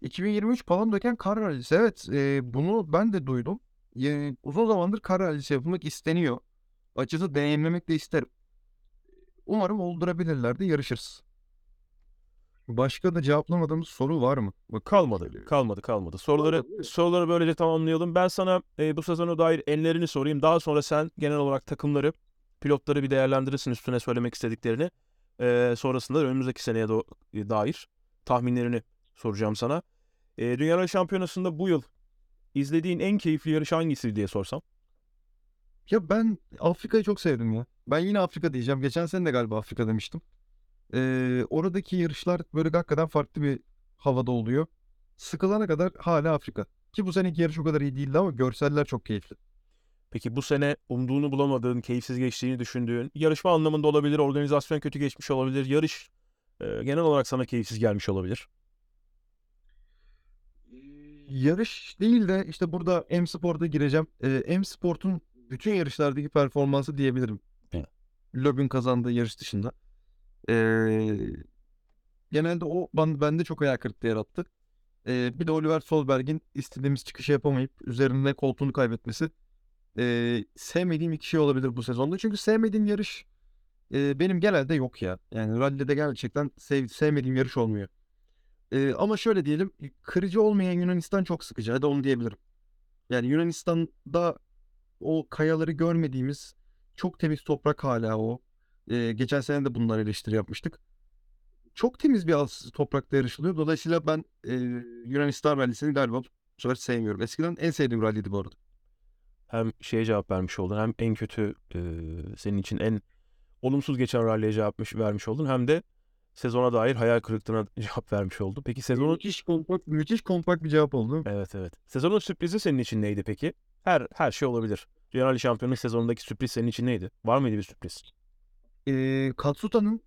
2023 Palandöken kar rallisi. Evet e, bunu ben de duydum. Yani uzun zamandır kar rallisi yapılmak isteniyor. Açıkçası deneyimlemek de isterim. Umarım oldurabilirler de yarışırız. Başka da cevaplamadığımız soru var mı? Bak, Kalmadı. Kalmadı kalmadı. Soruları Kalmadı, soruları böylece tamamlayalım. Ben sana e, bu sezona dair enlerini sorayım. Daha sonra sen genel olarak takımları, pilotları bir değerlendirirsin üstüne söylemek istediklerini. E, sonrasında da önümüzdeki seneye do- e, dair tahminlerini soracağım sana. E, Dünya Şampiyonası'nda bu yıl izlediğin en keyifli yarış hangisi diye sorsam. Ya ben Afrika'yı çok sevdim ya. Ben yine Afrika diyeceğim. Geçen sene de galiba Afrika demiştim. Ee, oradaki yarışlar böyle hakikaten farklı bir havada oluyor. Sıkılana kadar hala Afrika. Ki bu seneki yarış o kadar iyi değildi ama görseller çok keyifli. Peki bu sene umduğunu bulamadığın, keyifsiz geçtiğini düşündüğün, yarışma anlamında olabilir, organizasyon kötü geçmiş olabilir, yarış e, genel olarak sana keyifsiz gelmiş olabilir. Yarış değil de işte burada M Sport'a gireceğim. Ee, M Sport'un bütün yarışlardaki performansı diyebilirim. Evet. Loeb'ün kazandığı yarış dışında. Ee, genelde o ben, bende çok ayak kırıklığı yarattı. Ee, bir de Oliver Solberg'in istediğimiz çıkışı yapamayıp üzerinde koltuğunu kaybetmesi. Ee, sevmediğim iki şey olabilir bu sezonda. Çünkü sevmediğim yarış e, benim genelde yok ya. Yani rally'de gerçekten sev, sevmediğim yarış olmuyor. Ee, ama şöyle diyelim, kırıcı olmayan Yunanistan çok sıkıcı. Hadi onu diyebilirim. Yani Yunanistan'da o kayaları görmediğimiz çok temiz toprak hala o. Ee, geçen sene de bunlar eleştiri yapmıştık. Çok temiz bir toprakta yarışılıyor. Dolayısıyla ben e, Yunanistan rallisini galiba bu sefer sevmiyorum. Eskiden en sevdiğim ralliydi bu arada. Hem şeye cevap vermiş oldun, hem en kötü e, senin için en olumsuz geçen ralliye cevap vermiş- vermiş oldun, hem de sezona dair hayal kırıklığına cevap vermiş oldun. Peki sezonun Müthiş kompakt, müthiş kompakt bir cevap oldu. Evet evet. Sezonun sürprizi senin için neydi peki? Her her şey olabilir. Dünya Rally Şampiyonluk sezonundaki sürpriz senin için neydi? Var mıydı bir sürpriz? Ee, Katsuta'nın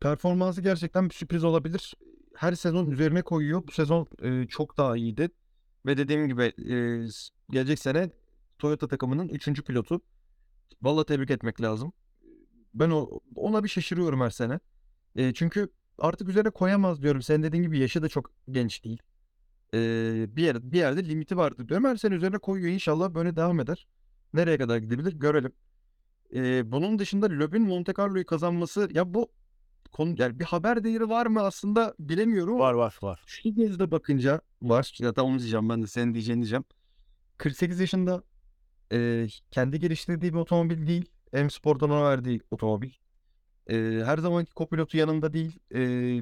performansı gerçekten bir sürpriz olabilir. Her sezon üzerine koyuyor. Bu sezon e, çok daha iyiydi. Ve dediğim gibi e, gelecek sene Toyota takımının 3. pilotu. Vallahi tebrik etmek lazım. Ben o, ona bir şaşırıyorum her sene. E, çünkü artık üzerine koyamaz diyorum. Senin dediğin gibi yaşı da çok genç değil. E, bir, yer, bir yerde limiti vardır diyorum. Her sene üzerine koyuyor. İnşallah böyle devam eder. Nereye kadar gidebilir görelim. E, bunun dışında Loeb'ün Monte Carlo'yu kazanması ya bu konu yani bir haber değeri var mı aslında bilemiyorum Var var var. şu gözle bakınca var. Tamam onu diyeceğim ben de senin diyeceğini diyeceğim. 48 yaşında e, kendi geliştirdiği bir otomobil değil. M Sport'un ona verdiği otomobil. E, her zamanki kopilotu yanında değil. E,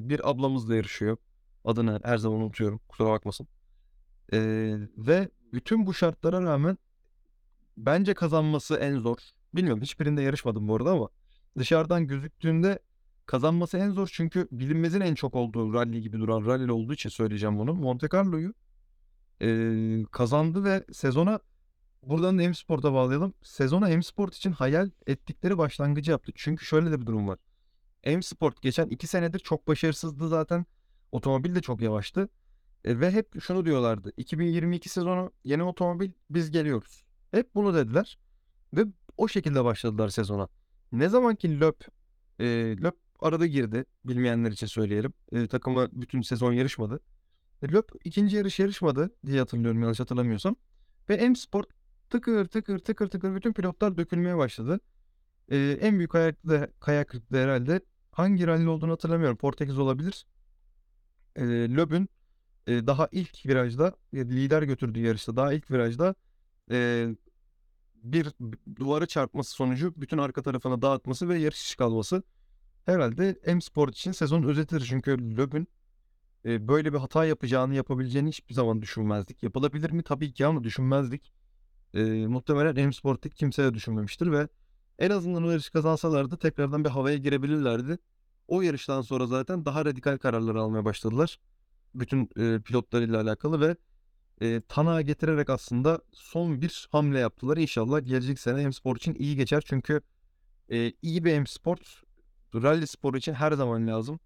bir ablamızla yarışıyor. Adını her zaman unutuyorum. Kusura bakmasın. E, ve bütün bu şartlara rağmen bence kazanması en zor. Bilmiyorum hiçbirinde yarışmadım bu arada ama dışarıdan gözüktüğünde kazanması en zor çünkü bilinmezin en çok olduğu rally gibi duran rally olduğu için söyleyeceğim bunu. Monte Carlo'yu eee, kazandı ve sezona buradan da M-Sport'a bağlayalım. Sezona M-Sport için hayal ettikleri başlangıcı yaptı. Çünkü şöyle de bir durum var. M-Sport geçen iki senedir çok başarısızdı zaten. Otomobil de çok yavaştı. E, ve hep şunu diyorlardı. 2022 sezonu yeni otomobil biz geliyoruz. Hep bunu dediler. Ve o şekilde başladılar sezona. Ne zaman ki Löp e, Löp arada girdi. Bilmeyenler için söyleyelim. E, takımı bütün sezon yarışmadı. E, Löp ikinci yarış yarışmadı diye hatırlıyorum yanlış hatırlamıyorsam. Ve M Sport tıkır tıkır tıkır tıkır bütün pilotlar dökülmeye başladı. E, en büyük ayak, kayak kırıklığı herhalde hangi rally olduğunu hatırlamıyorum. Portekiz olabilir. E, Löp'ün e, daha ilk virajda e, lider götürdüğü yarışta daha ilk virajda e, bir duvara çarpması sonucu bütün arka tarafına dağıtması ve yarış dışı kalması herhalde M Sport için sezonun özetidir. Çünkü Loeb'ün e, böyle bir hata yapacağını yapabileceğini hiçbir zaman düşünmezdik. Yapılabilir mi? Tabii ki ama düşünmezdik. E, muhtemelen M Sport'taki kimse de düşünmemiştir ve en azından o yarışı kazansalardı tekrardan bir havaya girebilirlerdi. O yarıştan sonra zaten daha radikal kararlar almaya başladılar. Bütün e, pilotlarıyla alakalı ve e, Tanağı getirerek aslında son bir hamle yaptılar. İnşallah gelecek sene M Sport için iyi geçer. Çünkü e, iyi bir M Sport rally sporu için her zaman lazım.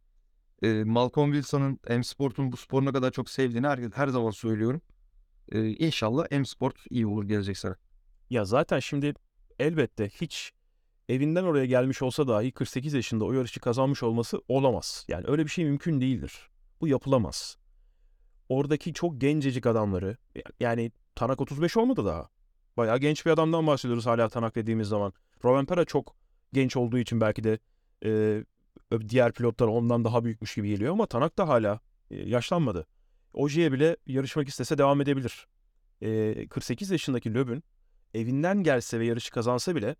E, Malcolm Wilson'ın M Sport'un bu sporuna kadar çok sevdiğini her, her zaman söylüyorum. E, inşallah M Sport iyi olur gelecek sene. Ya zaten şimdi elbette hiç evinden oraya gelmiş olsa dahi 48 yaşında o yarışı kazanmış olması olamaz. Yani öyle bir şey mümkün değildir. Bu yapılamaz. Oradaki çok gencecik adamları yani Tanak 35 olmadı daha. Bayağı genç bir adamdan bahsediyoruz hala Tanak dediğimiz zaman. Rovanpera çok genç olduğu için belki de e, diğer pilotlar ondan daha büyükmüş gibi geliyor ama Tanak da hala e, yaşlanmadı. Oji'ye bile yarışmak istese devam edebilir. E, 48 yaşındaki Löb'ün evinden gelse ve yarışı kazansa bile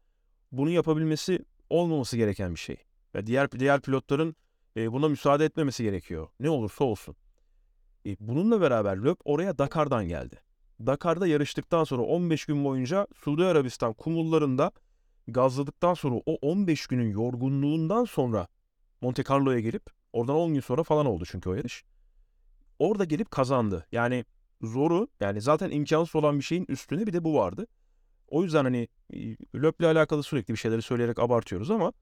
bunu yapabilmesi olmaması gereken bir şey. Ve diğer diğer pilotların e, buna müsaade etmemesi gerekiyor. Ne olursa olsun. E, bununla beraber Löb oraya Dakar'dan geldi. Dakar'da yarıştıktan sonra 15 gün boyunca Suudi Arabistan kumullarında gazladıktan sonra o 15 günün yorgunluğundan sonra Monte Carlo'ya gelip oradan 10 gün sonra falan oldu çünkü o yarış. Orada gelip kazandı. Yani zoru yani zaten imkansız olan bir şeyin üstüne bir de bu vardı. O yüzden hani e, Löp'le alakalı sürekli bir şeyleri söyleyerek abartıyoruz ama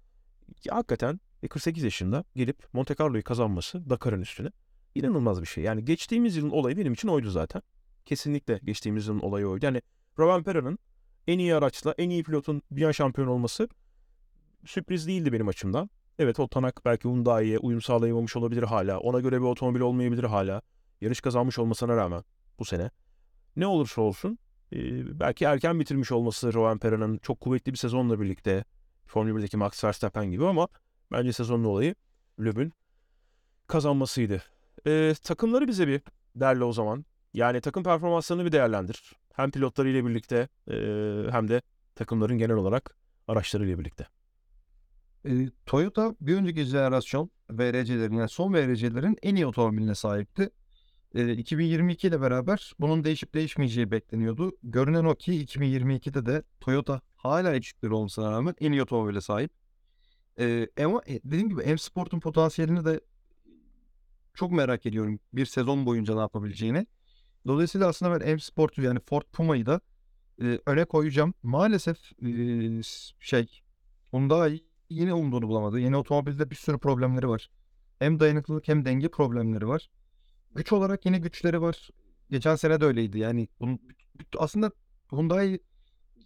ya hakikaten e, 48 yaşında gelip Monte Carlo'yu kazanması Dakar'ın üstüne inanılmaz bir şey. Yani geçtiğimiz yılın olayı benim için oydu zaten. Kesinlikle geçtiğimiz yılın olayı oydu. Yani Rovanpera'nın en iyi araçla en iyi pilotun dünya şampiyonu olması sürpriz değildi benim açımdan. Evet o Tanak belki Hyundai'ye uyum sağlayamamış olabilir hala. Ona göre bir otomobil olmayabilir hala. Yarış kazanmış olmasına rağmen bu sene. Ne olursa olsun e, belki erken bitirmiş olması Rovanpera'nın çok kuvvetli bir sezonla birlikte Formula 1'deki Max Verstappen gibi ama bence sezonun olayı Löb'ün kazanmasıydı. E, takımları bize bir derle o zaman. Yani takım performanslarını bir değerlendir. Hem pilotlarıyla birlikte e, hem de takımların genel olarak araçlarıyla birlikte. E, Toyota bir önceki jenerasyon VRC'lerin yani son VRC'lerin en iyi otomobiline sahipti. E, 2022 ile beraber bunun değişip değişmeyeceği bekleniyordu. Görünen o ki 2022'de de Toyota hala eksikleri olmasına rağmen en iyi otomobile sahip. E, ama dediğim gibi M Sport'un potansiyelini de çok merak ediyorum bir sezon boyunca ne yapabileceğini. Dolayısıyla aslında ben M Sport'u yani Ford Puma'yı da e, öne koyacağım. Maalesef e, şey Hyundai yine umduğunu bulamadı. Yeni otomobilde bir sürü problemleri var. Hem dayanıklılık hem denge problemleri var. Güç olarak yine güçleri var. Geçen sene de öyleydi. Yani bunun, aslında Hyundai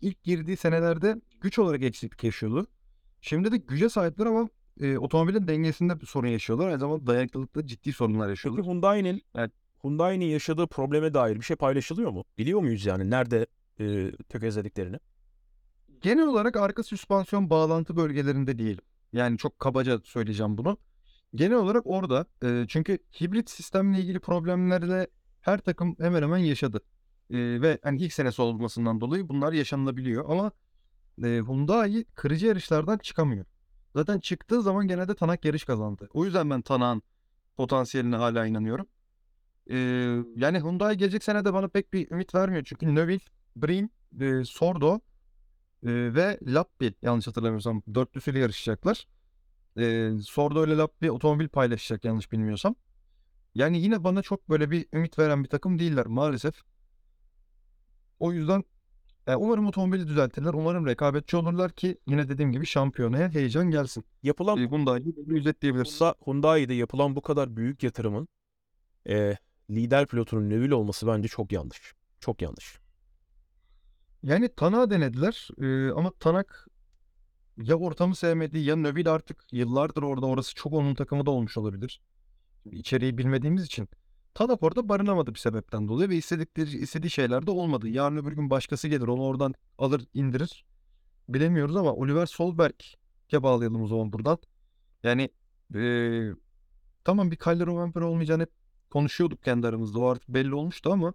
ilk girdiği senelerde güç olarak eksiklik yaşıyordu. Şimdi de güce sahipler ama e, otomobilin dengesinde bir sorun yaşıyorlar. Aynı zamanda dayanıklılıkta ciddi sorunlar yaşıyorlar. Peki Hyundai'nin Evet. Hyundai'nin yaşadığı probleme dair bir şey paylaşılıyor mu? Biliyor muyuz yani nerede e, tökezlediklerini? Genel olarak arka süspansiyon bağlantı bölgelerinde değil. Yani çok kabaca söyleyeceğim bunu. Genel olarak orada. e, çünkü hibrit sistemle ilgili problemlerle her takım hemen hemen yaşadı. E, ve hani ilk senesi olmasından dolayı bunlar yaşanılabiliyor. Ama e, Hyundai kırıcı yarışlardan çıkamıyor. Zaten çıktığı zaman genelde Tanak yarış kazandı. O yüzden ben Tanak'ın potansiyeline hala inanıyorum. E, yani Hyundai gelecek sene de bana pek bir ümit vermiyor. Çünkü Neuville, Brin, e, Sordo e, ve Lappi yanlış hatırlamıyorsam dörtlüsüyle yarışacaklar. E, Sordo ile Lappi otomobil paylaşacak yanlış bilmiyorsam. Yani yine bana çok böyle bir ümit veren bir takım değiller maalesef. O yüzden umarım otomobili düzeltirler. Umarım rekabetçi olurlar ki yine dediğim gibi şampiyonaya heyecan gelsin. Yapılan E, Hyundai'yi özetleyebiliriz. Hyundai'de yapılan bu kadar büyük yatırımın e, lider pilotunun Neville olması bence çok yanlış. Çok yanlış. Yani Tanak'ı denediler e, ama Tanak ya ortamı sevmedi ya Neville artık yıllardır orada orası çok onun takımı da olmuş olabilir. İçeriği bilmediğimiz için. Tanak orada barınamadı bir sebepten dolayı ve istedikleri istediği şeyler de olmadı. Yarın öbür gün başkası gelir onu oradan alır indirir. Bilemiyoruz ama Oliver Solberg'e bağlayalım o zaman buradan. Yani e, tamam bir Kyler Rovanper olmayacağını hep konuşuyorduk kendi aramızda. O artık belli olmuştu ama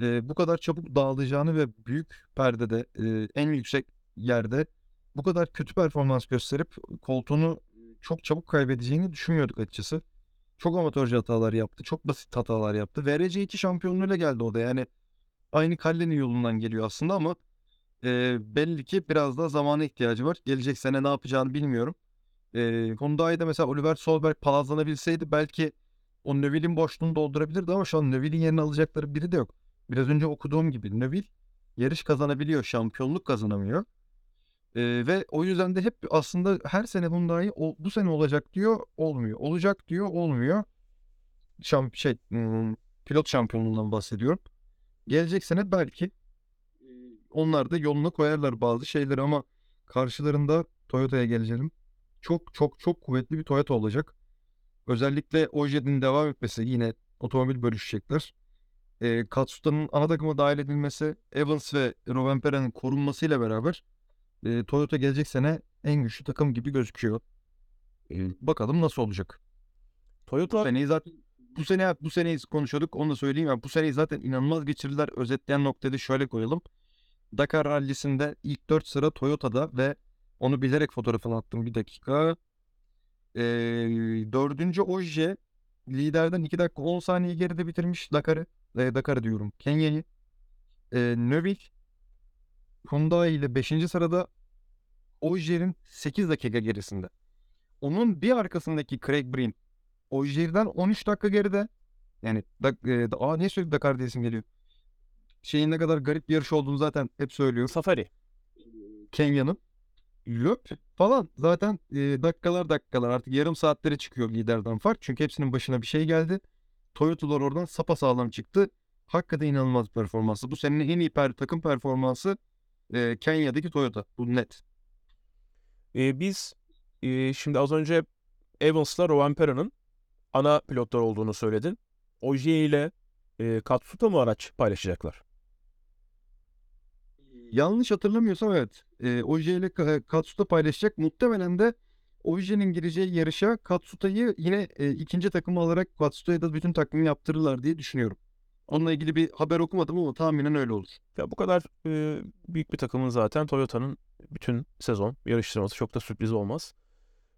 e, bu kadar çabuk dağılacağını ve büyük perdede e, en yüksek yerde bu kadar kötü performans gösterip koltuğunu çok çabuk kaybedeceğini düşünmüyorduk açıkçası. Çok amatörce hatalar yaptı. Çok basit hatalar yaptı. VRC2 şampiyonluğuyla geldi o da. Yani aynı Kalle'nin yolundan geliyor aslında ama e, belli ki biraz daha zamana ihtiyacı var. Gelecek sene ne yapacağını bilmiyorum. E, Hyundai'de mesela Oliver Solberg palazlanabilseydi belki o Neville'in boşluğunu doldurabilirdi ama şu an Neville'in yerini alacakları biri de yok. Biraz önce okuduğum gibi Neville yarış kazanabiliyor, şampiyonluk kazanamıyor. Ee, ve o yüzden de hep aslında her sene Hyundai o, bu sene olacak diyor, olmuyor. Olacak diyor, olmuyor. Şamp şey, pilot şampiyonluğundan bahsediyorum. Gelecek sene belki e, onlar da yoluna koyarlar bazı şeyleri ama karşılarında Toyota'ya gelelim. Çok çok çok kuvvetli bir Toyota olacak. Özellikle Oje'nin devam etmesi yine otomobil bölüşecekler. E, Katsuta'nın ana takıma dahil edilmesi, Evans ve Rovanpera'nın korunmasıyla beraber e, Toyota gelecek sene en güçlü takım gibi gözüküyor. E, bakalım nasıl olacak. Bu Toyota seneyi zaten bu sene bu seneyi konuşuyorduk. Onu da söyleyeyim. Yani bu seneyi zaten inanılmaz geçirdiler. Özetleyen noktayı da şöyle koyalım. Dakar rallisinde ilk 4 sıra Toyota'da ve onu bilerek fotoğrafını attım bir dakika. E, dördüncü Oje liderden 2 dakika 10 saniye geride bitirmiş Dakar'ı. E, Dakar'ı diyorum. Kenya'yı. E, Neville Hyundai ile 5. sırada Ojer'in 8 dakika gerisinde. Onun bir arkasındaki Craig Breen Ojer'den 13 dakika geride. Yani da, e, da- aa, ne söyledim Dakar diyesim geliyor. şeyin ne kadar garip bir yarış olduğunu zaten hep söylüyorum. Safari. Kenya'nın. Löp falan zaten e, dakikalar dakikalar artık yarım saatlere çıkıyor liderden fark. Çünkü hepsinin başına bir şey geldi. Toyota'lar oradan sapasağlam çıktı. Hakikaten inanılmaz performansı. Bu senenin en iyi per- takım performansı e, Kenya'daki Toyota. Bu net. Ee, biz e, şimdi az önce Evans'la Rovanpera'nın ana pilotlar olduğunu söyledin. Ogier ile e, Katsuta mı araç paylaşacaklar? Yanlış hatırlamıyorsam evet. E, Oje ile Ka- Katsuta paylaşacak. Muhtemelen de Oje'nin gireceği yarışa Katsuta'yı yine e, ikinci takım alarak Katsuta'ya da bütün takvimi yaptırırlar diye düşünüyorum. Onunla ilgili bir haber okumadım ama tahminen öyle olur. Ya bu kadar e, büyük bir takımın zaten Toyota'nın bütün sezon yarıştırması çok da sürpriz olmaz.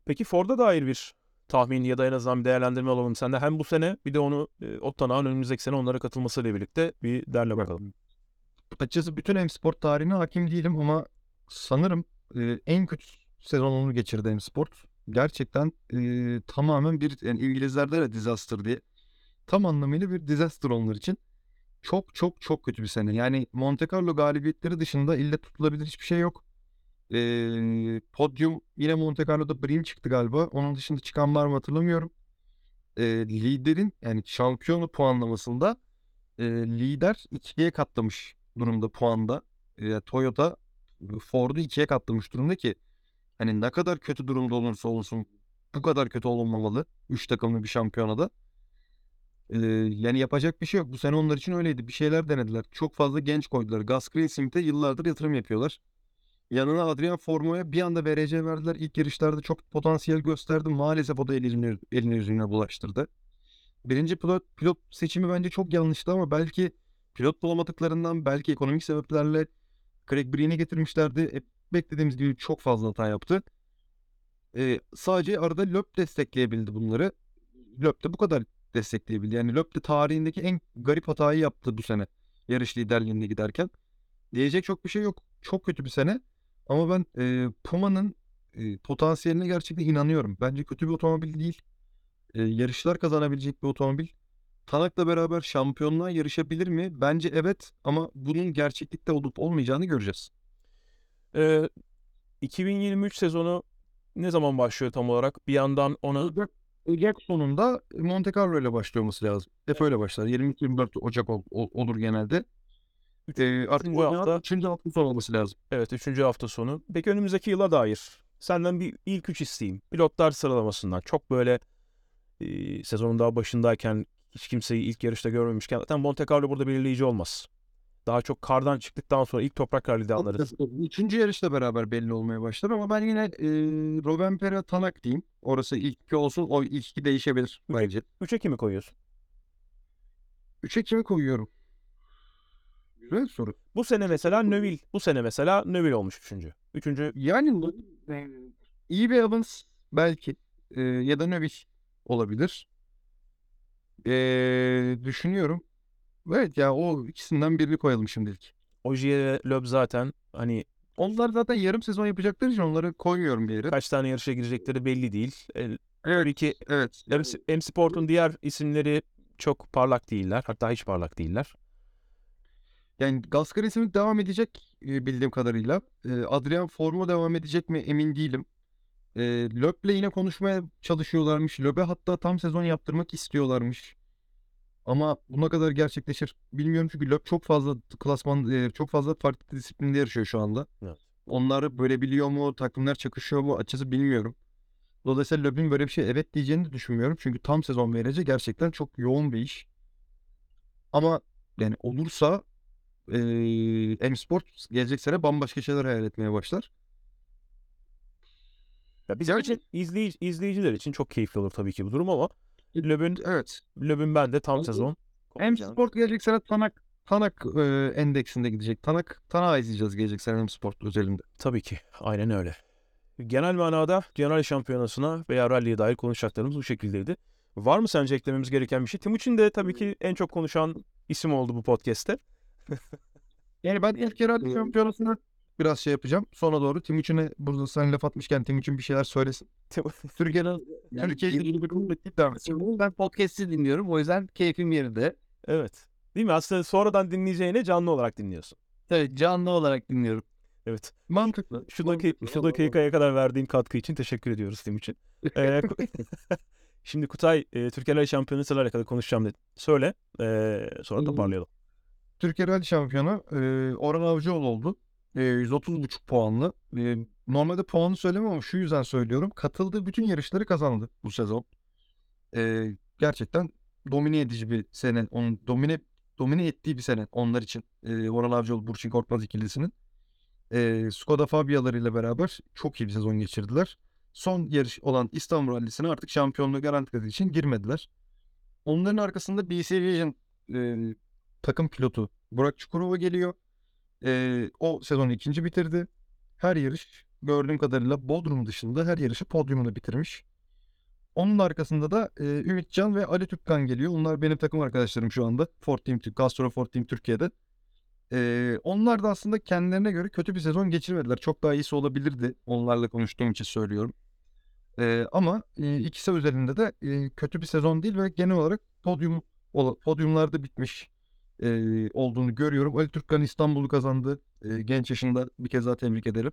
Peki Ford'a dair bir tahmin ya da en azından bir değerlendirme alalım sende. Hem bu sene bir de onu e, Ottana'nın önümüzdeki sene onlara katılmasıyla birlikte bir derle bakalım. Açıkçası bütün M-Sport tarihine hakim değilim ama sanırım e, en kötü sezonunu geçirdi M-Sport. Gerçekten e, tamamen bir yani İngilizlerde de disaster diye tam anlamıyla bir disaster onlar için. Çok çok çok kötü bir sene. Yani Monte Carlo galibiyetleri dışında ille tutulabilir hiçbir şey yok. E, podyum yine Monte Carlo'da Brim çıktı galiba. Onun dışında çıkan var mı hatırlamıyorum. E, liderin yani şampiyonu puanlamasında e, lider ikiye katlamış durumda puanda. E, Toyota Ford'u ikiye katlamış durumda ki hani ne kadar kötü durumda olursa olsun bu kadar kötü olmamalı. Üç takımlı bir şampiyonada. E, yani yapacak bir şey yok. Bu sene onlar için öyleydi. Bir şeyler denediler. Çok fazla genç koydular. Gus Greensmith'e yıllardır yatırım yapıyorlar. Yanına Adrian Formo'ya bir anda VRC verdiler. İlk yarışlarda çok potansiyel gösterdi. Maalesef o da elini, elini yüzüne bulaştırdı. Birinci pilot, pilot seçimi bence çok yanlıştı ama belki pilot bulamadıklarından belki ekonomik sebeplerle Craig Breen'i getirmişlerdi. Hep beklediğimiz gibi çok fazla hata yaptı. Ee, sadece arada Löp destekleyebildi bunları. Löp de bu kadar destekleyebildi. Yani Löp de tarihindeki en garip hatayı yaptı bu sene. Yarış liderliğinde giderken. Diyecek çok bir şey yok. Çok kötü bir sene. Ama ben e, Puma'nın e, potansiyeline gerçekten inanıyorum. Bence kötü bir otomobil değil. E, yarışlar kazanabilecek bir otomobil. Tanak'la beraber şampiyonluğa yarışabilir mi? Bence evet ama bunun gerçeklikte olup olmayacağını göreceğiz. E, 2023 sezonu ne zaman başlıyor tam olarak? Bir yandan ona Ocak, sonunda Monte Carlo ile başlıyor olması lazım. Hep öyle başlar. 22-24 Ocak ol- ol- olur genelde. Ee, artık üçüncü hafta- 3. hafta sonu olması lazım. Evet 3. hafta sonu. Peki önümüzdeki yıla dair senden bir ilk üç isteyeyim. Pilotlar sıralamasından. Çok böyle e, sezonun daha başındayken hiç kimseyi ilk yarışta görmemişken zaten Monte Carlo burada belirleyici olmaz. Daha çok kardan çıktıktan sonra ilk toprak rallide anlarız. Üçüncü yarışla beraber belli olmaya başlar ama ben yine e, Rovanpera Tanak diyeyim. Orası ilk iki olsun. O ilk iki değişebilir bence. 3'e kimi koyuyorsun? Üçe kimi koyuyorum? Güzel soru. Bu sene mesela Neville. Bu sene mesela Neville olmuş üçüncü. Üçüncü Yani iyi bir Evans belki e, ya da Neville olabilir. E, düşünüyorum. Evet ya o ikisinden birini koyalım şimdilik. Ogier ve Loeb zaten hani Onlar zaten yarım sezon yapacakları için onları koymuyorum bir yere. kaç tane yarışa girecekleri belli değil. E, Evet. tabii ki Evet. M, M Sport'un diğer isimleri çok parlak değiller. Hatta hiç parlak değiller. Yani Gascar ismi devam edecek e, bildiğim kadarıyla. E, Adrian Formo devam edecek mi emin değilim. E, Löb'le yine konuşmaya çalışıyorlarmış. Löb'e hatta tam sezon yaptırmak istiyorlarmış. Ama buna kadar gerçekleşir bilmiyorum çünkü Löb çok fazla klasman e, çok fazla farklı disiplinde yarışıyor şu anda. Evet. Onları bölebiliyor mu? Takımlar çakışıyor mu? Açıkçası bilmiyorum. Dolayısıyla Löb'ün böyle bir şey evet diyeceğini düşünmüyorum. Çünkü tam sezon verecek gerçekten çok yoğun bir iş. Ama yani olursa eee M-Sport gelecek sene bambaşka şeyler hayal etmeye başlar. Ya bizim için izleyici, izleyiciler için çok keyifli olur tabii ki bu durum ama Loeb'ün Evet. Löb'ün ben de tam sezon. M-Sport gelecek sene Tanak Tanak eee, endeksinde gidecek. Tanak Tanak izleyeceğiz gelecek sene M-Sport özelinde. Tabii ki. Aynen öyle. Genel manada Genel Şampiyonası'na veya rally'ye dair konuşacaklarımız bu şekildeydi. Var mı sence eklememiz gereken bir şey? Timuçin de tabii ki en çok konuşan isim oldu bu podcast'te. Yani ben ilk yerel şampiyonasını biraz şey yapacağım. Sonra doğru Timuçin'e burada sen laf atmışken Timuçin bir şeyler söylesin. Türkiye'nin Yani ilgili bir devam. Ben podcast'i dinliyorum. O yüzden keyfim yerinde. evet. Değil mi? Aslında sonradan dinleyeceğine canlı olarak dinliyorsun. Evet canlı olarak dinliyorum. Evet. Mantıklı. Şu, dakika, şu dakikaya kadar verdiğin katkı için teşekkür ediyoruz Timuçin. Ee, Şimdi Kutay, e, Türkiye Rally Şampiyonası ile alakalı konuşacağım dedi. Söyle, e, sonra Hmm. toparlayalım. Türkiye Rally Şampiyonu e, Orhan Avcıoğlu oldu. E, 130,5 puanlı. E, normalde puanı söylemem ama şu yüzden söylüyorum. Katıldığı bütün yarışları kazandı bu sezon. E, gerçekten domine edici bir sene. Onun domine domine ettiği bir sene onlar için. E, Orhan Avcıoğlu, Burçin Korkmaz ikilisinin. E, Skoda Fabia'larıyla beraber çok iyi bir sezon geçirdiler. Son yarış olan İstanbul Rally'sine artık şampiyonluğu garantilediği için girmediler. Onların arkasında BC Vision e, takım pilotu Burak Çukurova geliyor. Ee, o sezonu ikinci bitirdi. Her yarış gördüğüm kadarıyla Bodrum dışında her yarışı podyumunu bitirmiş. Onun arkasında da e, Ümitcan ve Ali Türkkan geliyor. Onlar benim takım arkadaşlarım şu anda. Ford Team, Castro Ford Team Türkiye'de. Ee, onlar da aslında kendilerine göre kötü bir sezon geçirmediler. Çok daha iyisi olabilirdi. Onlarla konuştuğum için söylüyorum. Ee, ama e, ikisi özelinde de e, kötü bir sezon değil ve genel olarak podyum podyumlarda bitmiş e, olduğunu görüyorum. Ali Türkkan İstanbul'u kazandı. E, genç yaşında bir kez daha tebrik ederim.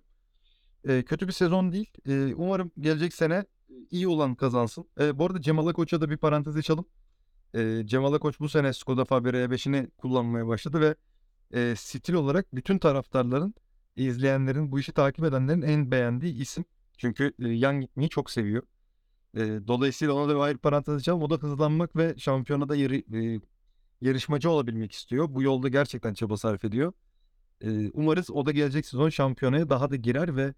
E, kötü bir sezon değil. E, umarım gelecek sene iyi olan kazansın. E, bu arada Cemal Koç'a da bir parantez açalım. E, Cemal Koç bu sene Skoda Fabia R5'ini kullanmaya başladı ve e, stil olarak bütün taraftarların, izleyenlerin, bu işi takip edenlerin en beğendiği isim. Çünkü e, yan gitmeyi çok seviyor. E, dolayısıyla ona da bir ayrı parantez açalım. O da hızlanmak ve şampiyonada yarı, e, yarışmacı olabilmek istiyor. Bu yolda gerçekten çaba sarf ediyor. Ee, umarız o da gelecek sezon şampiyonaya daha da girer ve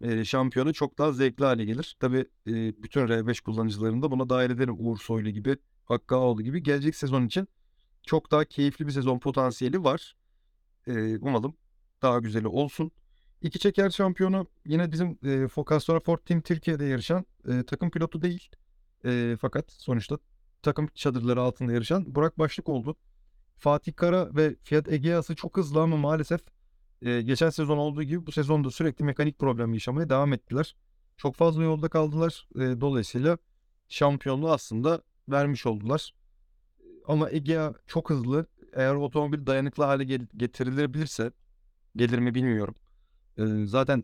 e, şampiyonu çok daha zevkli hale gelir. Tabii e, bütün R5 kullanıcılarını da buna dahil ederim. Uğur Soylu gibi, Hakkı Ağoğlu gibi. Gelecek sezon için çok daha keyifli bir sezon potansiyeli var. Ee, umalım daha güzeli olsun. İki çeker şampiyonu yine bizim e, Focastora Ford Team Türkiye'de yarışan e, takım pilotu değil. E, fakat sonuçta takım çadırları altında yarışan Burak Başlık oldu. Fatih Kara ve Fiat Egea'sı çok hızlı ama maalesef e, geçen sezon olduğu gibi bu sezonda sürekli mekanik problem yaşamaya devam ettiler. Çok fazla yolda kaldılar. E, dolayısıyla şampiyonluğu aslında vermiş oldular. Ama Egea çok hızlı. Eğer otomobil dayanıklı hale getirilebilirse gelir mi bilmiyorum. E, zaten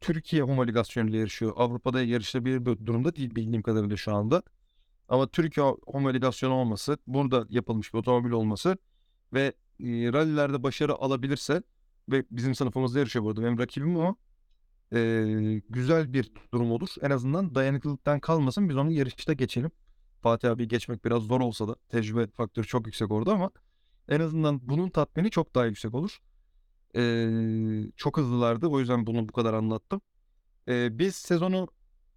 Türkiye homologasyonuyla yarışıyor. Avrupa'da yarışabilir bir durumda değil bildiğim kadarıyla şu anda. Ama Türkiye homologasyonu olması, burada yapılmış bir otomobil olması ve e, rallilerde başarı alabilirse ve bizim sınıfımızda yarışıyor burada benim rakibim o. e, güzel bir durum olur. En azından dayanıklılıktan kalmasın biz onu yarışta geçelim. Fatih abi geçmek biraz zor olsa da tecrübe faktörü çok yüksek orada ama en azından bunun tatmini çok daha yüksek olur. E, çok hızlılardı o yüzden bunu bu kadar anlattım. E, biz sezonu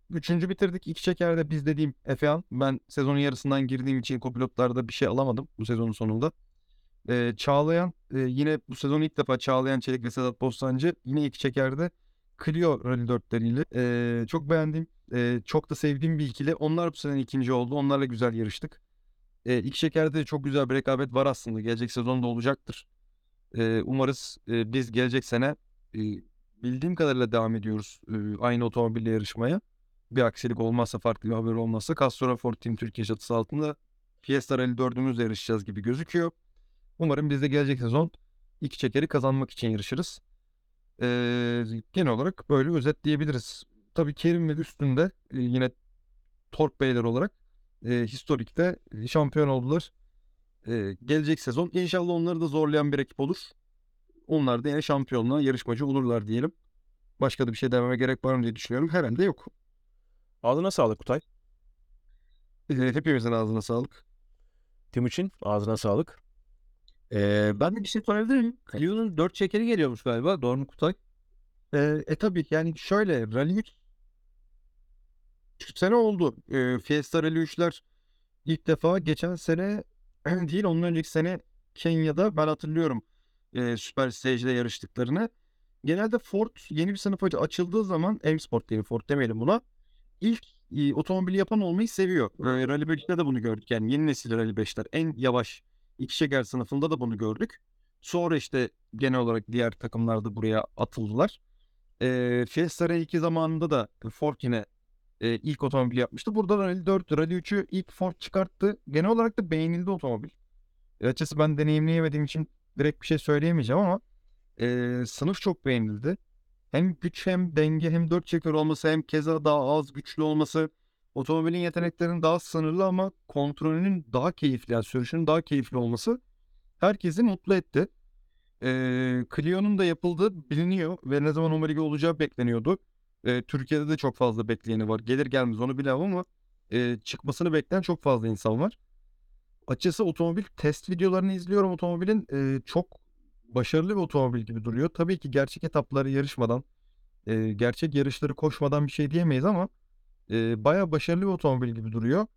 Üçüncü bitirdik. İki çekerde biz dediğim Efehan. Ben sezonun yarısından girdiğim için kopilotlarda bir şey alamadım bu sezonun sonunda. Ee, Çağlayan e, yine bu sezon ilk defa Çağlayan Çelik ve Sedat Bostancı yine iki çekerde Clio Rally 4'leriyle. Ee, çok beğendiğim, e, çok da sevdiğim bir ikili. Onlar bu sene ikinci oldu. Onlarla güzel yarıştık. E, iki çekerde de çok güzel bir rekabet var aslında. Gelecek sezonda olacaktır. E, umarız e, biz gelecek sene e, bildiğim kadarıyla devam ediyoruz e, aynı otomobille yarışmaya bir aksilik olmazsa farklı bir haber olmazsa Castro Ford Team Türkiye çatısı altında Fiesta Rally 4'ümüzle yarışacağız gibi gözüküyor. Umarım biz de gelecek sezon iki çekeri kazanmak için yarışırız. Ee, genel olarak böyle özetleyebiliriz. Tabii Kerim ve üstünde e, yine Tork Beyler olarak e, historikte şampiyon oldular. E, gelecek sezon inşallah onları da zorlayan bir ekip olur. Onlar da yine şampiyonluğa yarışmacı olurlar diyelim. Başka da bir şey dememe gerek var mı diye düşünüyorum. Herhalde yok. Ağzına sağlık Kutay. Ee, Hepimizin ağzına sağlık. Timuçin ağzına sağlık. Ee, ben de bir şey sorabilir miyim? Clio'nun 4 çekeri geliyormuş galiba. Doğru mu Kutay? Ee, e tabii yani şöyle Rally 3 3 sene oldu. Ee, Fiesta Rally 3'ler ilk defa geçen sene değil onun önceki sene Kenya'da ben hatırlıyorum e, Super Stage'de yarıştıklarını. Genelde Ford yeni bir sınıf aç- açıldığı zaman M Sport diyelim Ford demeyelim buna. İlk e, otomobili yapan olmayı seviyor. E, Rally 5'te de bunu gördük. Yani yeni nesil Rally 5'ler en yavaş iki şeker sınıfında da bunu gördük. Sonra işte genel olarak diğer takımlar da buraya atıldılar. E, Fiesta R2 zamanında da Ford yine e, ilk otomobil yapmıştı. Burada Rally 4, Rally 3'ü ilk Ford çıkarttı. Genel olarak da beğenildi otomobil. E, açıkçası ben deneyimleyemediğim için direkt bir şey söyleyemeyeceğim ama e, sınıf çok beğenildi. Hem güç hem denge hem dört çeker olması hem keza daha az güçlü olması otomobilin yeteneklerinin daha sınırlı ama kontrolünün daha keyifli yani sürüşünün daha keyifli olması herkesi mutlu etti. E, Clio'nun da yapıldığı biliniyor ve ne zaman Omega olacağı bekleniyordu. E, Türkiye'de de çok fazla bekleyeni var. Gelir gelmez onu bilemem ama e, çıkmasını bekleyen çok fazla insan var. Açıkçası otomobil test videolarını izliyorum otomobilin. e, çok başarılı bir otomobil gibi duruyor. Tabii ki gerçek etapları yarışmadan, e, gerçek yarışları koşmadan bir şey diyemeyiz ama e, bayağı başarılı bir otomobil gibi duruyor.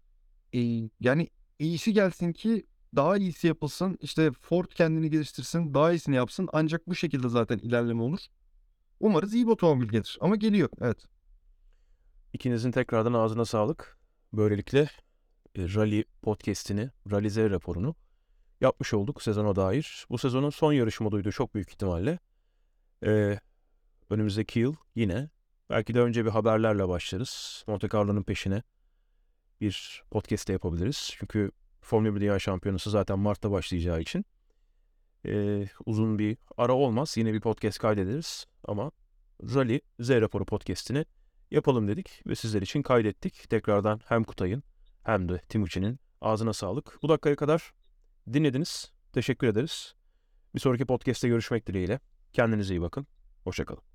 E, yani iyisi gelsin ki daha iyisi yapılsın. İşte Ford kendini geliştirsin, daha iyisini yapsın. Ancak bu şekilde zaten ilerleme olur. Umarız iyi bir otomobil gelir. Ama geliyor, evet. İkinizin tekrardan ağzına sağlık. Böylelikle e, Rally podcast'ini, Rally Z raporunu yapmış olduk sezona dair. Bu sezonun son yarış moduydu çok büyük ihtimalle. Ee, önümüzdeki yıl yine belki de önce bir haberlerle başlarız. Monte Carlo'nun peşine bir podcast de yapabiliriz. Çünkü Formula 1 Dünya Şampiyonası zaten Mart'ta başlayacağı için ee, uzun bir ara olmaz. Yine bir podcast kaydederiz ama Rally Z raporu podcast'ini yapalım dedik ve sizler için kaydettik. Tekrardan hem Kutay'ın hem de Timuçin'in ağzına sağlık. Bu dakikaya kadar dinlediniz. Teşekkür ederiz. Bir sonraki podcast'te görüşmek dileğiyle. Kendinize iyi bakın. Hoşçakalın.